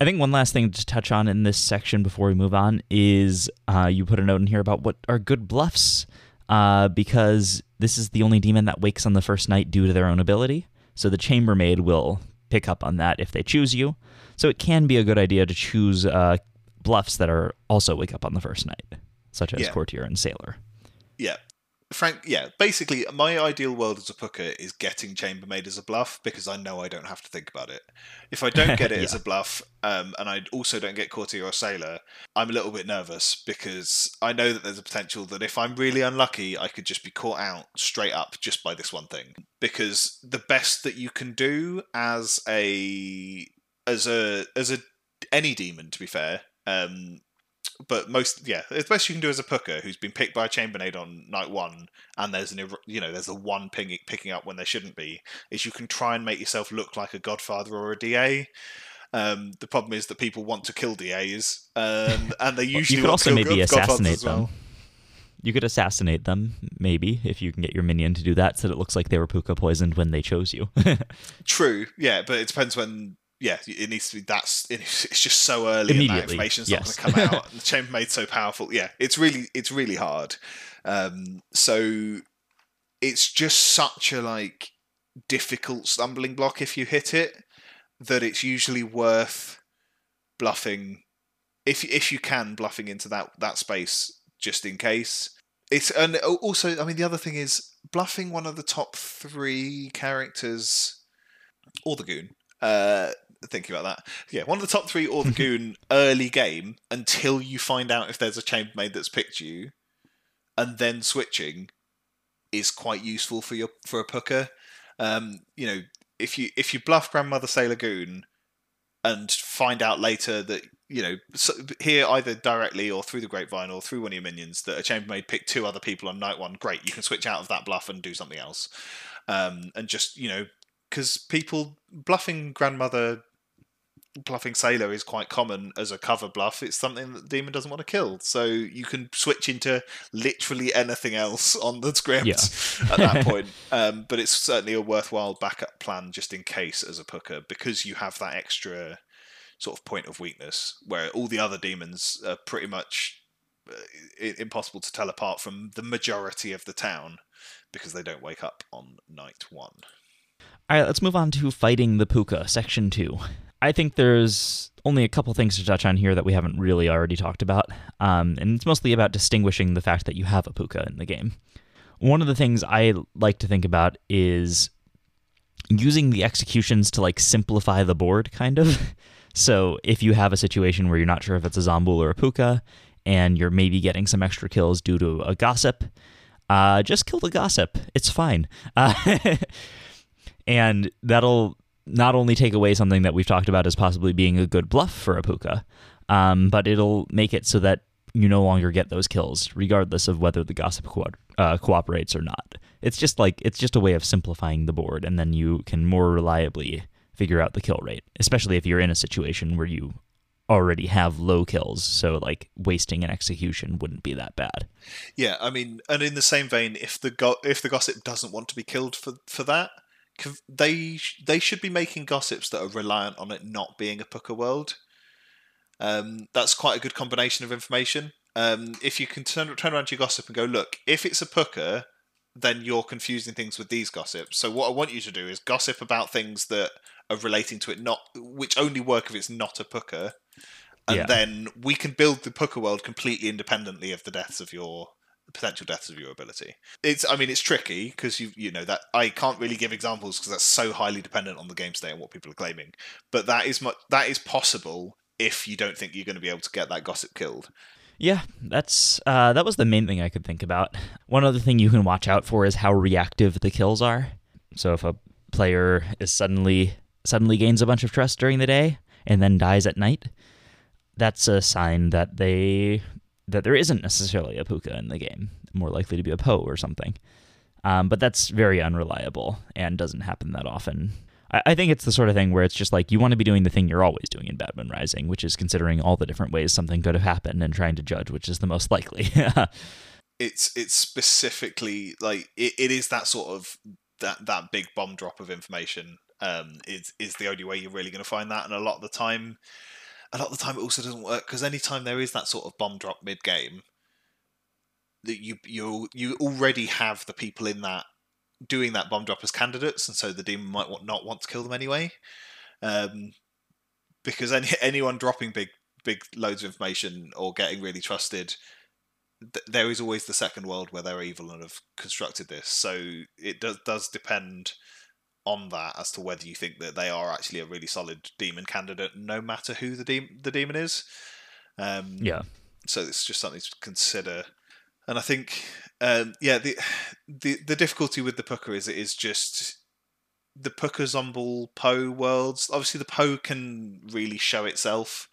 I think one last thing to touch on in this section before we move on is uh, you put a note in here about what are good bluffs, uh, because this is the only demon that wakes on the first night due to their own ability. So the chambermaid will pick up on that if they choose you. So it can be a good idea to choose uh, bluffs that are also wake up on the first night, such as Yeah. courtier and sailor. yeah frank yeah basically my ideal world as a Pukka is getting chambermaid as a bluff because i know i don't have to think about it. If i don't get it as a bluff um, and i also don't get courtier or sailor i'm a little bit nervous because i know that there's a potential that if i'm really unlucky i could just be caught out straight up just by this one thing. Because the best that you can do as a as a as a any demon to be fair um but most yeah the best you can do as a Pukka who's been picked by a chambermaid on night one and there's an you know there's a one ping picking up when there shouldn't be is you can try and make yourself look like a godfather or a da um, the problem is that people want to kill DAs, um, and they usually you could also maybe assassinate as well. them. You could assassinate them, maybe, if you can get your minion to do that, so that it looks like they were pukka poisoned when they chose you. True, yeah, but it depends when. Yeah, it needs to be. That's it's just so early, and that information's yes. not going to come out. the chambermaid's so powerful. Yeah, it's really, it's really hard. Um, so it's just such a like difficult stumbling block if you hit it that it's usually worth bluffing if if you can bluffing into that that space just in case. It's and also I mean the other thing is bluffing one of the top three characters or the goon. Uh, thinking about that, yeah, one of the top three or the goon early game until you find out if there's a chambermaid that's picked you, and then switching is quite useful for your for a Pukka. Um, you know, if you if you bluff grandmother sailor goon and find out later that you know so, here either directly or through the grapevine or through one of your minions that a chambermaid picked two other people on night one great you can switch out of that bluff and do something else um, and just you know because people bluffing grandmother bluffing sailor is quite common as a cover bluff it's something that the demon doesn't want to kill so you can switch into literally anything else on the script Yeah. at that point um, but it's certainly a worthwhile backup plan just in case as a Pukka because you have that extra sort of point of weakness where all the other demons are pretty much uh, impossible to tell apart from the majority of the town because they don't wake up on night one. All right, let's move on to fighting the pukka, section two. I think there's only a couple things to touch on here that we haven't really already talked about, um, and it's mostly about distinguishing the fact that you have a pukka in the game. one of the things I like to think about is using the executions to like simplify the board, kind of. so if you have a situation where you're not sure if it's a Zombuul or a Pukka, and you're maybe getting some extra kills due to a gossip, uh, just kill the gossip. It's fine. Uh, and that'll not only take away something that we've talked about as possibly being a good bluff for a Pukka, um, but it'll make it so that you no longer get those kills, regardless of whether the gossip co- uh, cooperates or not. It's just like it's just a way of simplifying the board, and then you can more reliably figure out the kill rate, especially if you're in a situation where you already have low kills, so like wasting an execution wouldn't be that bad. Yeah, I mean, and in the same vein, if the go- if the gossip doesn't want to be killed for for that, they they should be making gossips that are reliant on it not being a Pukka world. Um, that's quite a good combination of information. Um, if you can turn turn around to your gossip and go, look, if it's a Pukka, then you're confusing things with these gossips. So what I want you to do is gossip about things that are relating to it, not which only work if it's not a Pukka, and yeah. then we can build the Pukka world completely independently of the deaths of your potential deaths of your ability. It's I mean it's tricky because you you know that I can't really give examples because that's so highly dependent on the game state and what people are claiming. But that is much, that is possible if you don't think you're going to be able to get that gossip killed. Yeah, that's uh, that was the main thing I could think about. One other thing you can watch out for is how reactive the kills are. So if a player is suddenly suddenly gains a bunch of trust during the day and then dies at night, that's a sign that they that there isn't necessarily a pukka in the game, more likely to be a po or something. Um, but that's very unreliable and doesn't happen that often. I, I, think it's the sort of thing where it's just like you want to be doing the thing you're always doing in Bad Moon Rising, which is considering all the different ways something could have happened and trying to judge which is the most likely. it's it's specifically like it, it is that sort of that that big bomb drop of information um, is is the only way you're really going to find that, and a lot of the time a lot of the time it also doesn't work because anytime there is that sort of bomb drop mid game, that you you you already have the people in that doing that bomb drop as candidates, and so the demon might not want to kill them anyway. Um, because any anyone dropping big big loads of information or getting really trusted, th- there is always the second world where they're evil and have constructed this. So it does does depend on that as to whether you think that they are actually a really solid demon candidate, no matter who the de- the demon is. Um, yeah. So it's just something to consider, and I think, um, yeah, the the the difficulty with the pukka is it is just the Pukka Zombuul Po worlds. Obviously, the Po can really show itself,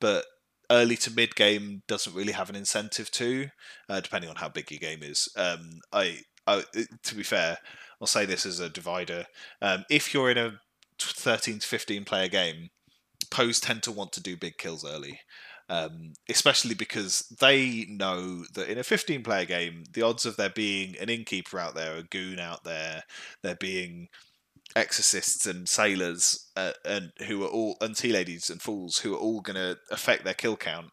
but early to mid game doesn't really have an incentive to, uh, depending on how big your game is. Um, I, I, to be fair, I'll say this as a divider. Um, if you're in a 13 to 15 player game, pros tend to want to do big kills early. Um, especially because they know that in a 15 player game, the odds of there being an innkeeper out there, a goon out there, there being exorcists and sailors uh, and who are all and tea ladies and fools who are all going to affect their kill count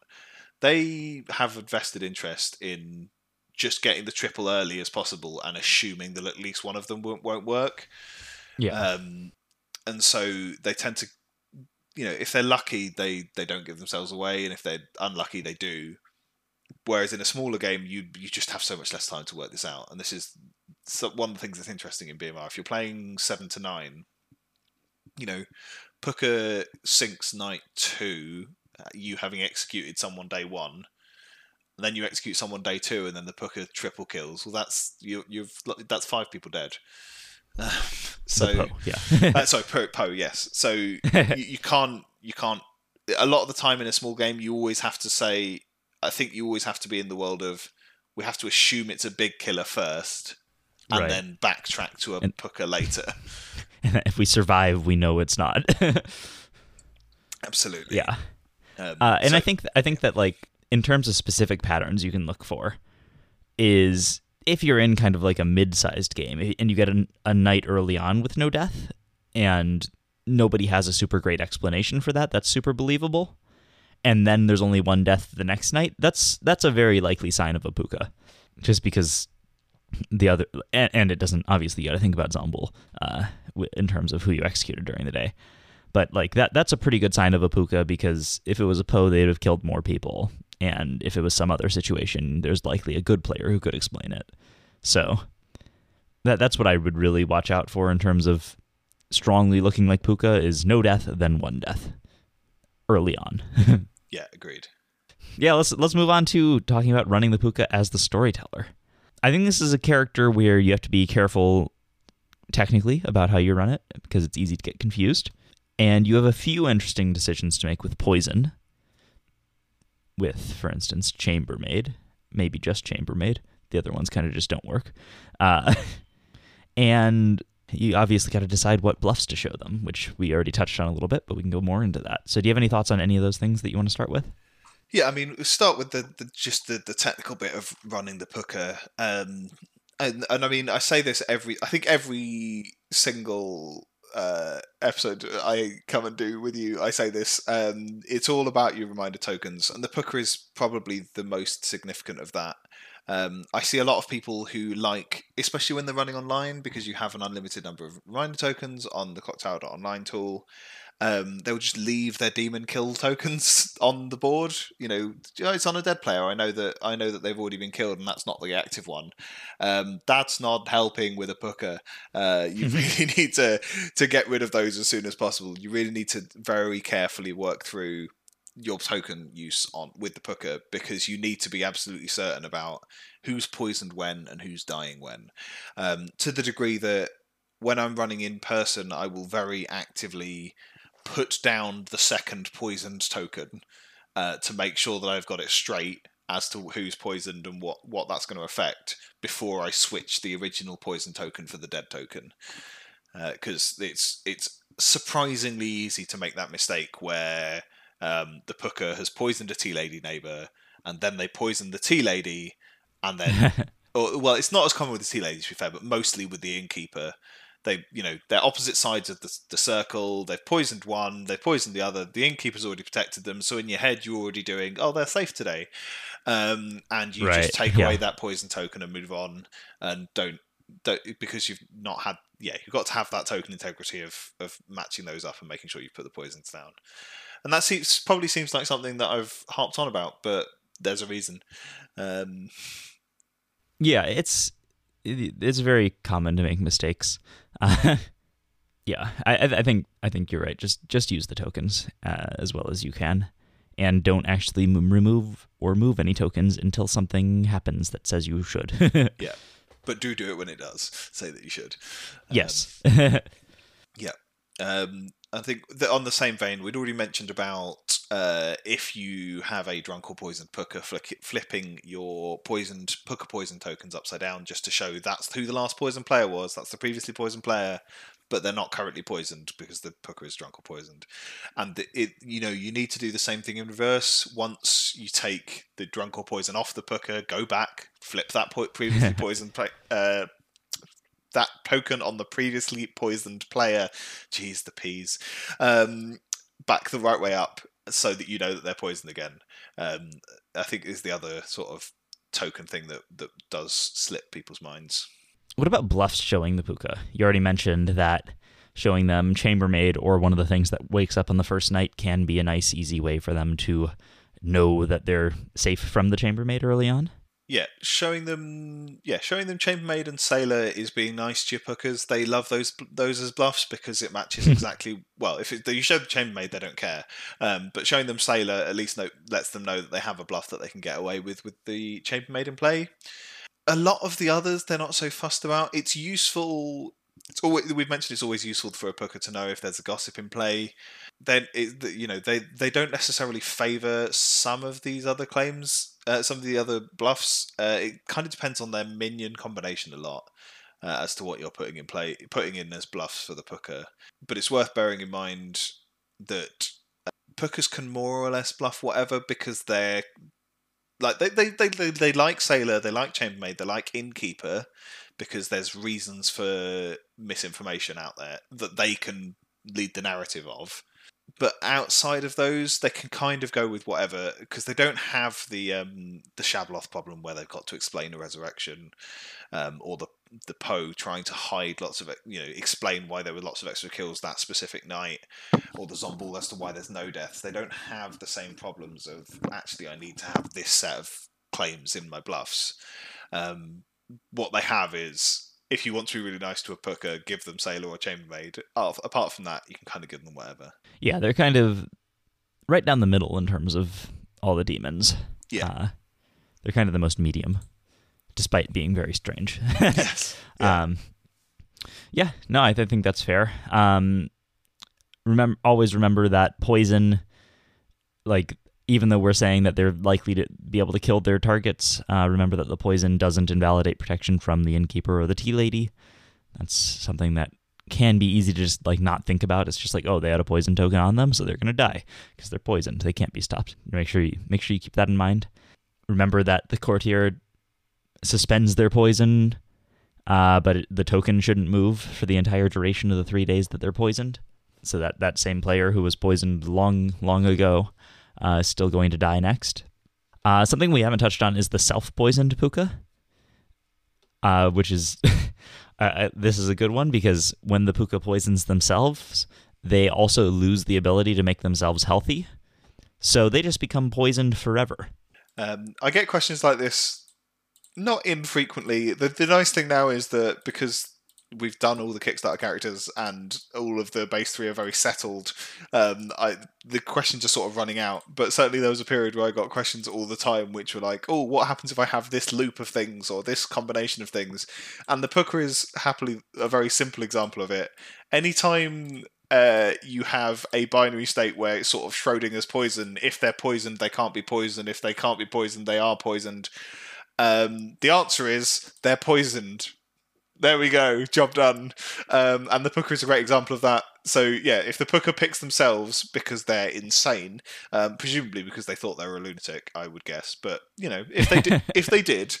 they have a vested interest in just getting the triple early as possible and assuming that at least one of them won't, won't work. Yeah. Um, and so they tend to, you know, if they're lucky, they they don't give themselves away, and if they're unlucky, they do. Whereas in a smaller game, you you just have so much less time to work this out, and this is one of the things that's interesting in BMR. If you're playing seven to nine, you know, Pukka sinks night two, uh, you having executed someone day one and then you execute someone day two, and then the Pukka triple kills. Well, that's you, you've that's five people dead. So po, yeah, uh, sorry, po, po, yes. So you, you can't you can't. A lot of the time in a small game, you always have to say. I think you always have to be in the world of. We have to assume it's a big killer first, and right. then backtrack to a and, Pukka later. And if we survive, we know it's not. Absolutely. Yeah. Um, uh, and so, I think I think that like in terms of specific patterns you can look for is if you're in kind of like a mid-sized game and you get a, a night early on with no death and nobody has a super great explanation for that that's super believable. And then there's only one death the next night that's that's a very likely sign of a pukka. Just because the other and, and it doesn't obviously you got to think about zombuul uh, in terms of who you executed during the day. But like that that's a pretty good sign of a pukka because if it was a po they'd have killed more people and if it was some other situation, there's likely a good player who could explain it. So that that's what I would really watch out for in terms of strongly looking like Pukka is no death, then one death early on. yeah, agreed. Yeah, let's let's move on to talking about running the Pukka as the storyteller. I think this is a character where you have to be careful technically about how you run it because it's easy to get confused. And you have a few interesting decisions to make with poison. With, for instance, chambermaid, maybe just chambermaid. The other ones kind of just don't work. Uh, and you obviously got to decide what bluffs to show them, which we already touched on a little bit, but we can go more into that. So, do you have any thoughts on any of those things that you want to start with? Yeah, I mean, we start with the, the just the, the technical bit of running the pukka. Um, and and I mean, I say this every. I think every single uh, episode I come and do with you, I say this. Um, it's all about your reminder tokens, and the pukka is probably the most significant of that. Um, I see a lot of people who like, especially when they're running online, because you have an unlimited number of reminder tokens on the Clocktower.online tool um, they'll just leave their demon kill tokens on the board. You know, it's on a dead player. I know that I know that they've already been killed, and that's not the active one. Um, that's not helping with a pukka. Uh, you really need to to get rid of those as soon as possible. You really need to very carefully work through your token use on with the pukka because you need to be absolutely certain about who's poisoned when and who's dying when. Um, to the degree that when I'm running in person, I will very actively put down the second poisoned token uh, to make sure that I've got it straight as to who's poisoned and what, what that's going to affect before I switch the original poison token for the dead token. Because uh, it's it's surprisingly easy to make that mistake where um, the Pukka has poisoned a tea lady neighbor and then they poison the tea lady and then or, well it's not as common with the tea ladies to be fair but mostly with the innkeeper they you know they're opposite sides of the, the circle they've poisoned one they've poisoned the other the innkeeper's already protected them so in your head you're already doing oh they're safe today um, and you right. just take yeah. away that poison token and move on and don't don't because you've not had yeah you've got to have that token integrity of of matching those up and making sure you put the poisons down and that seems probably seems like something that i've harped on about but there's a reason um, yeah it's it's very common to make mistakes uh, yeah, I, I, think I think you're right. Just just use the tokens uh, as well as you can, and don't actually remove or move any tokens until something happens that says you should. yeah, but do do it when it does say that you should. Um, yes. yeah. Um, I think that on the same vein, we'd already mentioned about uh, if you have a drunk or poisoned flick, flipping your poisoned pukka poison tokens upside down just to show that's who the last poisoned player was. That's the previously poisoned player, but they're not currently poisoned because the pukka is drunk or poisoned. And it, you know, you need to do the same thing in reverse. Once you take the drunk or poison off the pukka, go back, flip that po- previously poisoned play, uh, that token on the previously poisoned player. Geez, the peas. Um, back the right way up so that you know that they're poisoned again. Um, I think is the other sort of token thing that that does slip people's minds. What about bluffs showing the pukka? You already mentioned that showing them chambermaid or one of the things that wakes up on the first night can be a nice, easy way for them to know that they're safe from the chambermaid early on yeah, showing them, yeah, showing them chambermaid and sailor is being nice to your pukkas. They love those those as bluffs because it matches exactly. well, if it, you show the chambermaid, they don't care. Um, but showing them sailor at least know, lets them know that they have a bluff that they can get away with with the chambermaid in play. A lot of the others, they're not so fussed about. It's useful. It's always we've mentioned it's always useful for a pukka to know if there's a gossip in play. Then it, you know they they don't necessarily favor some of these other claims uh, some of the other bluffs. Uh, it kind of depends on their minion combination a lot uh, as to what you're putting in play putting in as bluffs for the pukka but it's worth bearing in mind that uh, pukkas can more or less bluff whatever because they're like they, they, they, they, they like sailor they like chambermaid they like innkeeper because there's reasons for misinformation out there that they can lead the narrative of but outside of those, they can kind of go with whatever because they don't have the um, the Shabaloth problem where they've got to explain a resurrection, um, or the the Po trying to hide lots of you know explain why there were lots of extra kills that specific night, or the Zombuul as to why there's no deaths. They don't have the same problems of actually I need to have this set of claims in my bluffs. Um, what they have is if you want to be really nice to a Pukka, give them Sailor or Chambermaid. Apart from that, you can kind of give them whatever. Yeah, they're kind of right down the middle in terms of all the demons. Yeah. Uh, they're kind of the most medium, despite being very strange. yes. Yeah. Um, yeah, no, I, th- think that's fair. Um, remember, always remember that poison, like even though we're saying that they're likely to be able to kill their targets, uh, remember that the poison doesn't invalidate protection from the innkeeper or the tea lady. That's something that can be easy to just like not think about. It's just like, oh, they had a poison token on them, so they're gonna die because they're poisoned. They can't be stopped. Make sure you make sure you keep that in mind. Remember that the courtier suspends their poison uh, but it, the token shouldn't move for the entire duration of the three days that they're poisoned. So that that same player who was poisoned long long ago uh, still going to die next. Uh, something we haven't touched on is the self-poisoned pukka, uh, which is uh, uh, this is a good one because when the pukka poisons themselves, they also lose the ability to make themselves healthy, so they just become poisoned forever. Um, I get questions like this not infrequently. The the nice thing now is that because we've done all the Kickstarter characters and all of the base three are very settled. Um, I the questions are sort of running out, but certainly there was a period where I got questions all the time, which were like, "Oh, what happens if I have this loop of things or this combination of things?" And the Pukka is happily a very simple example of it. Anytime uh, you have a binary state where it's sort of Schrodinger's poison. If they're poisoned, they can't be poisoned. If they can't be poisoned, they are poisoned. Um, the answer is they're poisoned. There we go, job done. Um, and the Pukka is a great example of that. So yeah, if the Pukka picks themselves because they're insane, um, presumably because they thought they were a lunatic, I would guess. But you know, if they did, if they did,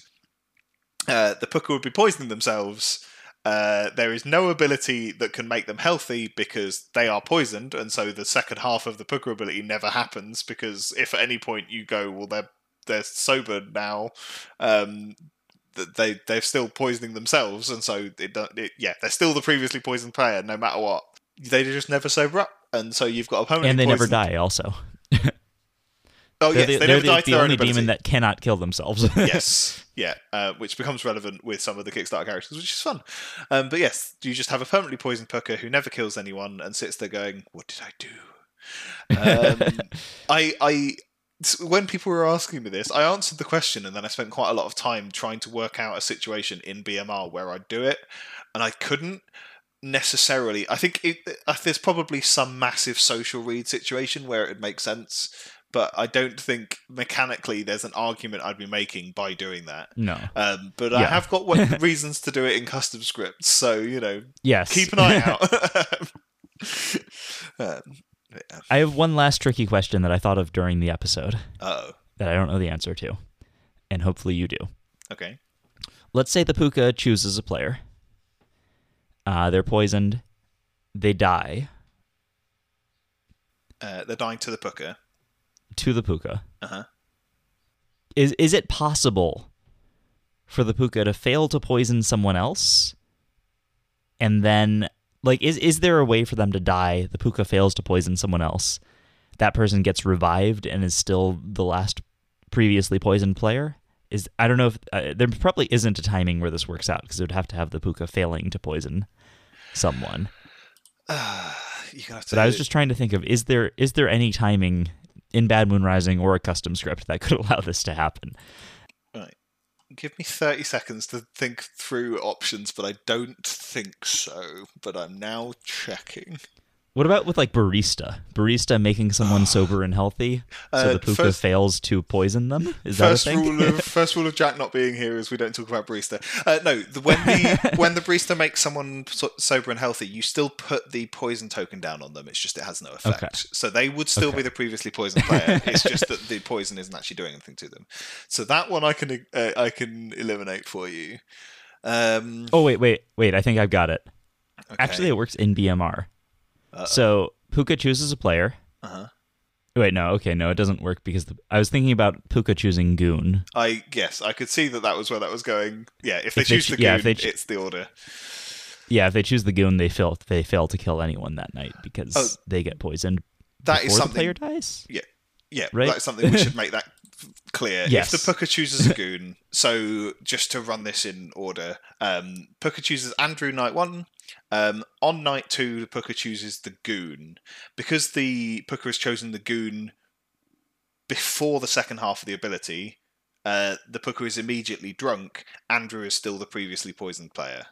uh, the Pukka would be poisoning themselves. Uh, there is no ability that can make them healthy because they are poisoned, and so the second half of the Pukka ability never happens. Because if at any point you go, well, they're they're sober now, um, they they're still poisoning themselves, and so it, it, yeah, they're still the previously poisoned player no matter what. They just never sober up, and so you've got a permanent. And they poisoned. never die, also. Oh they're yes, the, they they're never the, die the their only ability. demon that cannot kill themselves. yes, yeah, uh, which becomes relevant with some of the Kickstarter characters, which is fun. Um, but yes, you just have a permanently poisoned Pukka who never kills anyone and sits there going, "What did I do?" Um, I, I, when people were asking me this, I answered the question, and then I spent quite a lot of time trying to work out a situation in BMR where I'd do it, and I couldn't necessarily. I think it, uh, there's probably some massive social read situation where it would make sense but I don't think mechanically there's an argument I'd be making by doing that. No. Um, but I have got what, reasons to do it in custom scripts, so you know, Yes. keep an eye out. um, yeah. I have one last tricky question that I thought of during the episode Oh, that I don't know the answer to, and hopefully you do. okay. Let's say the Pukka chooses a player. Uh, they're poisoned. They die Uh, they're dying to the Pukka. to the Pukka. Uh huh. Is is it possible for the Pukka to fail to poison someone else, and then like is is there a way for them to die? The Pukka fails to poison someone else. That person gets revived and is still the last previously poisoned player. Is I don't know if uh, there probably isn't a timing where this works out because it would have to have the Pukka failing to poison someone. Uh, you're have to. But I was just trying to think of is there is there any timing in Bad Moon Rising or a custom script that could allow this to happen? Give me 30 seconds to think through options, but I don't think so. But I'm now checking. What about with like barista? Barista making someone sober and healthy, so Uh, the pukka first- fails to poison them. Is first that a thing? rule of first rule of Jack not being here is we don't talk about barista. Uh, no, the, when the when the barista makes someone so- sober and healthy, you still put the poison token down on them. It's just it has no effect. Okay. So they would still be the previously poisoned player. it's just that the poison isn't actually doing anything to them. So that one I can uh, I can eliminate for you. Um, oh wait, wait, wait! I think I've got it. okay. Actually, it works in BMR. Uh-oh. So Pukka chooses a player. Uh-huh. Wait, no, okay, no, it doesn't work because the, I was thinking about Pukka choosing Goon. I guess I could see that that was where that was going. Yeah, if they If they choose ch- the yeah, goon, if they ch- it's the order. Yeah, if they choose the Goon, they fail. They fail to kill anyone that night because Oh, they get poisoned That is something player dies. Yeah, Right? that's something we should make that clear. Yes. If the Pukka chooses a goon, so just to run this in order, um, Pukka chooses Andrew night one. Um, on night two, the Pukka chooses the goon. Because the Pukka has chosen the goon before the second half of the ability, uh, the Pukka is immediately drunk. Andrew is still the previously poisoned player.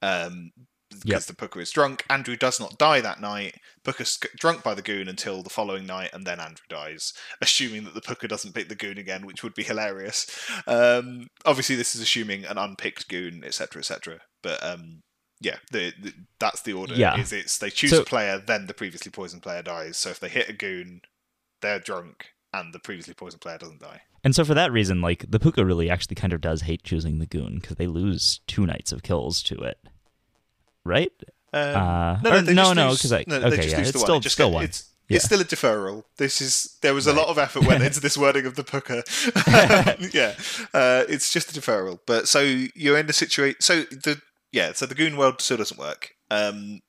Um, because Yep. the Pukka is drunk. Andrew does not die that night. Sc- drunk by the goon until the following night, and then Andrew dies, assuming that the Pukka doesn't pick the goon again, which would be hilarious. Um, obviously, this is assuming an unpicked goon, etc., etc. But um, yeah, the, the, that's the order. Yeah. Is it's they choose So- a player, then the previously poisoned player dies. So if they hit a goon, they're drunk, and the previously poisoned player doesn't die. And so for that reason, like the Pukka really actually kind of does hate choosing the goon because they lose two nights of kills to it, right? Um, Uh, no, no, they no, no, 'cause I- no, okay, just yeah, it's still- one. It just still one. It's, Yeah. it's still a deferral. This is there was a lot of effort went into this wording of the Pukka. yeah, uh, it's just a deferral. But so you're in the situation. So the yeah, so the goon world still doesn't work. Um,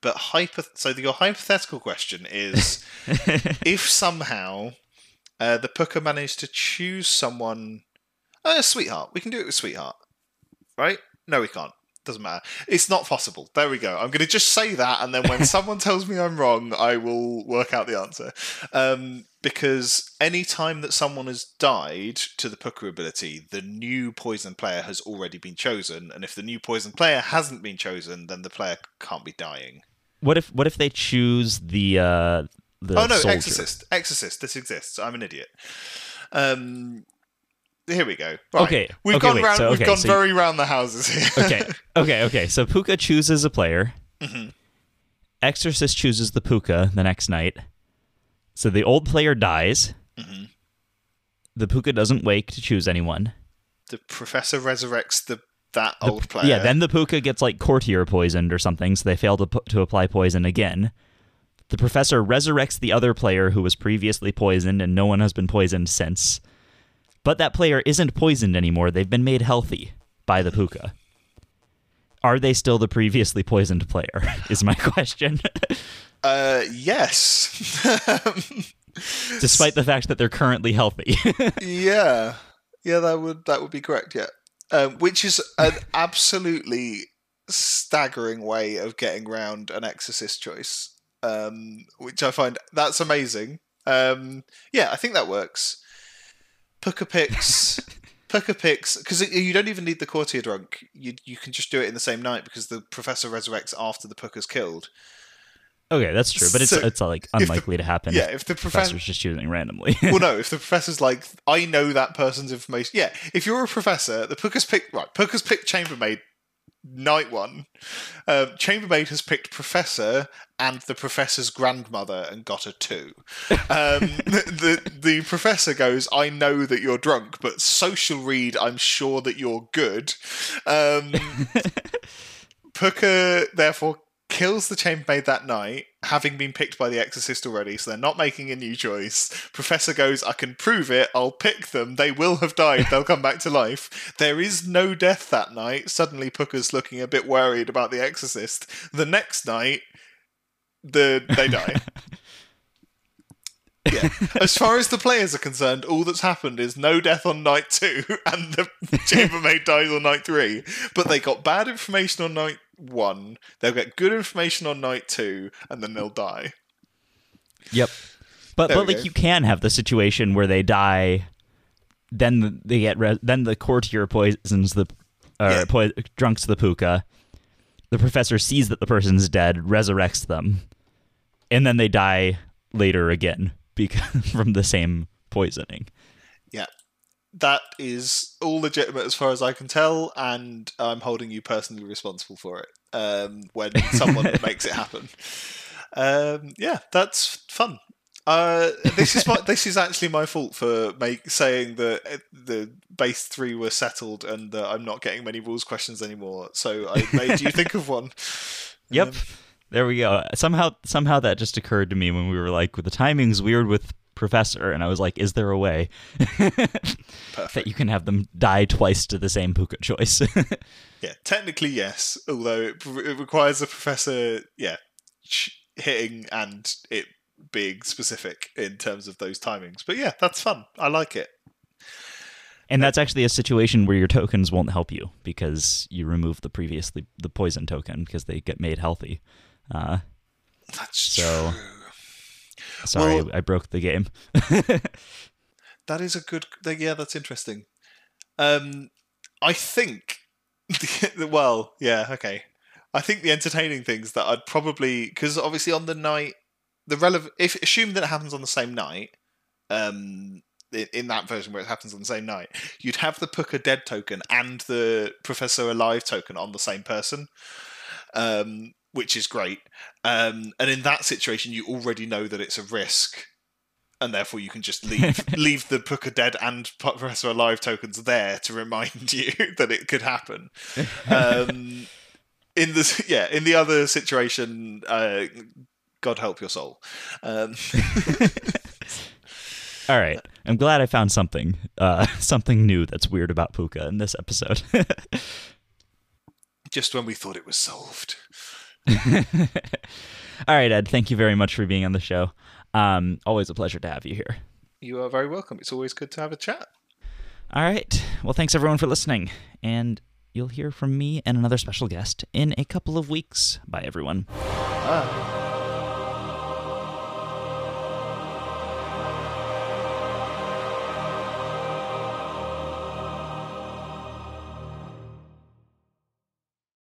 but hypo. So your hypothetical question is: if somehow uh, the Pukka managed to choose someone, uh, sweetheart, we can do it with sweetheart, right? No, we can't. Doesn't matter. It's not possible. There we go. I'm going to just say that, and then when someone tells me I'm wrong, I will work out the answer. Um, because any time that someone has died to the Pukka ability, the new poison player has already been chosen, and if the new poison player hasn't been chosen, then the player can't be dying. What if what if they choose the uh the oh no, soldier? Exorcist. Exorcist. This exists. I'm an idiot. Um, here we go. Right. Okay, we've okay, gone wait, round. so, we've gone so you- very round the houses here. okay, okay, okay. So Pukka chooses a player. Mhm. Exorcist chooses the Pukka the next night. So the old player dies. Mhm. The Pukka doesn't wake to choose anyone. the professor resurrects the that The- old player. Yeah, then the Pukka gets like courtier poisoned or something, so they fail to to apply poison again. The professor resurrects the other player who was previously poisoned, and no one has been poisoned since. But that player isn't poisoned anymore; they've been made healthy by the Pukka. Are they still the previously poisoned player? Is my question. Uh, yes. Despite the fact that they're currently healthy. yeah, yeah, that would that would be correct. Yeah, um, which is an absolutely staggering way of getting round an exorcist choice. Um, which I find that's amazing. Um, yeah, I think that works. Pukka picks. Pukka picks because you don't even need the courtier drunk. You you can just do it in the same night because the professor resurrects after the Pukka's killed. okay, that's true, but it's So, it's uh, like the- unlikely to happen. Yeah, if the the professor professor's just choosing randomly. well, no. If the professor's like, I know that person's information. Yeah, if you're a professor, the Pukka's picked right. Pukka's picked chambermaid. Night one, um, chambermaid has picked professor and the professor's grandmother and got a two. Um, the, the the professor goes, I know that you're drunk, but social read, I'm sure that you're good. Um, Pukka therefore kills the chambermaid that night, having been picked by the exorcist already, so they're not making a new choice. Professor goes, I can prove it, I'll pick them, they will have died, they'll come back to life. There is no death that night. Suddenly Pukka's looking a bit worried about the exorcist. The next night, the they die. Yeah. As far as the players are concerned, all that's happened is no death on night two, and the chambermaid dies on night three. But they got bad information on night one. They'll get good information on night two, and then they'll die. Yep. But There but like go. you can have the situation where they die, then they get re- then the courtier poisons the or Yeah. poi- drunks the pukka. The professor sees that the person's dead, resurrects them, and then they die later again because from the same poisoning. That is all legitimate as far as I can tell, and I'm holding you personally responsible for it um, when someone makes it happen. Um, yeah, that's fun. Uh, this is my, this is actually my fault for make, saying that uh, the base three were settled and that I'm not getting many rules questions anymore. So I made you think of one. Yep. Um, there we go. Somehow somehow that just occurred to me when we were like, With the timing's weird with Professor, and I was like, is there a way that you can have them die twice to the same pukka choice? Yeah, technically yes, although it, it requires a professor, yeah, hitting and it being specific in terms of those timings. But yeah, that's fun. I like it. And that's actually a situation where your tokens won't help you because you remove the previously the poison token because they get made healthy. Uh, That's So- true. Sorry, Well- I broke the game. That is a good. Yeah, that's interesting. Um, I think. well, yeah, okay. I think the entertaining things that I'd probably because obviously on the night the relevant if assume that it happens on the same night. Um, in, that version where it happens on the same night, you'd have the Pukka Dead token and the Professor Alive token on the same person, um, which is great. Um, and in that situation, you already know that it's a risk and therefore you can just leave leave the Pukka Dead and Professor Alive tokens there to remind you that it could happen. Um, in the yeah, in the other situation, uh, God help your soul. Um, All right, I'm glad I found something uh, something new that's weird about Pukka in this episode. just when we thought it was solved. All right, Ed, thank you very much for being on the show. Um, always a pleasure to have you here. You are very welcome. It's always good to have a chat. All right. Well, thanks everyone for listening. And you'll hear from me and another special guest in a couple of weeks. Bye, everyone. Bye.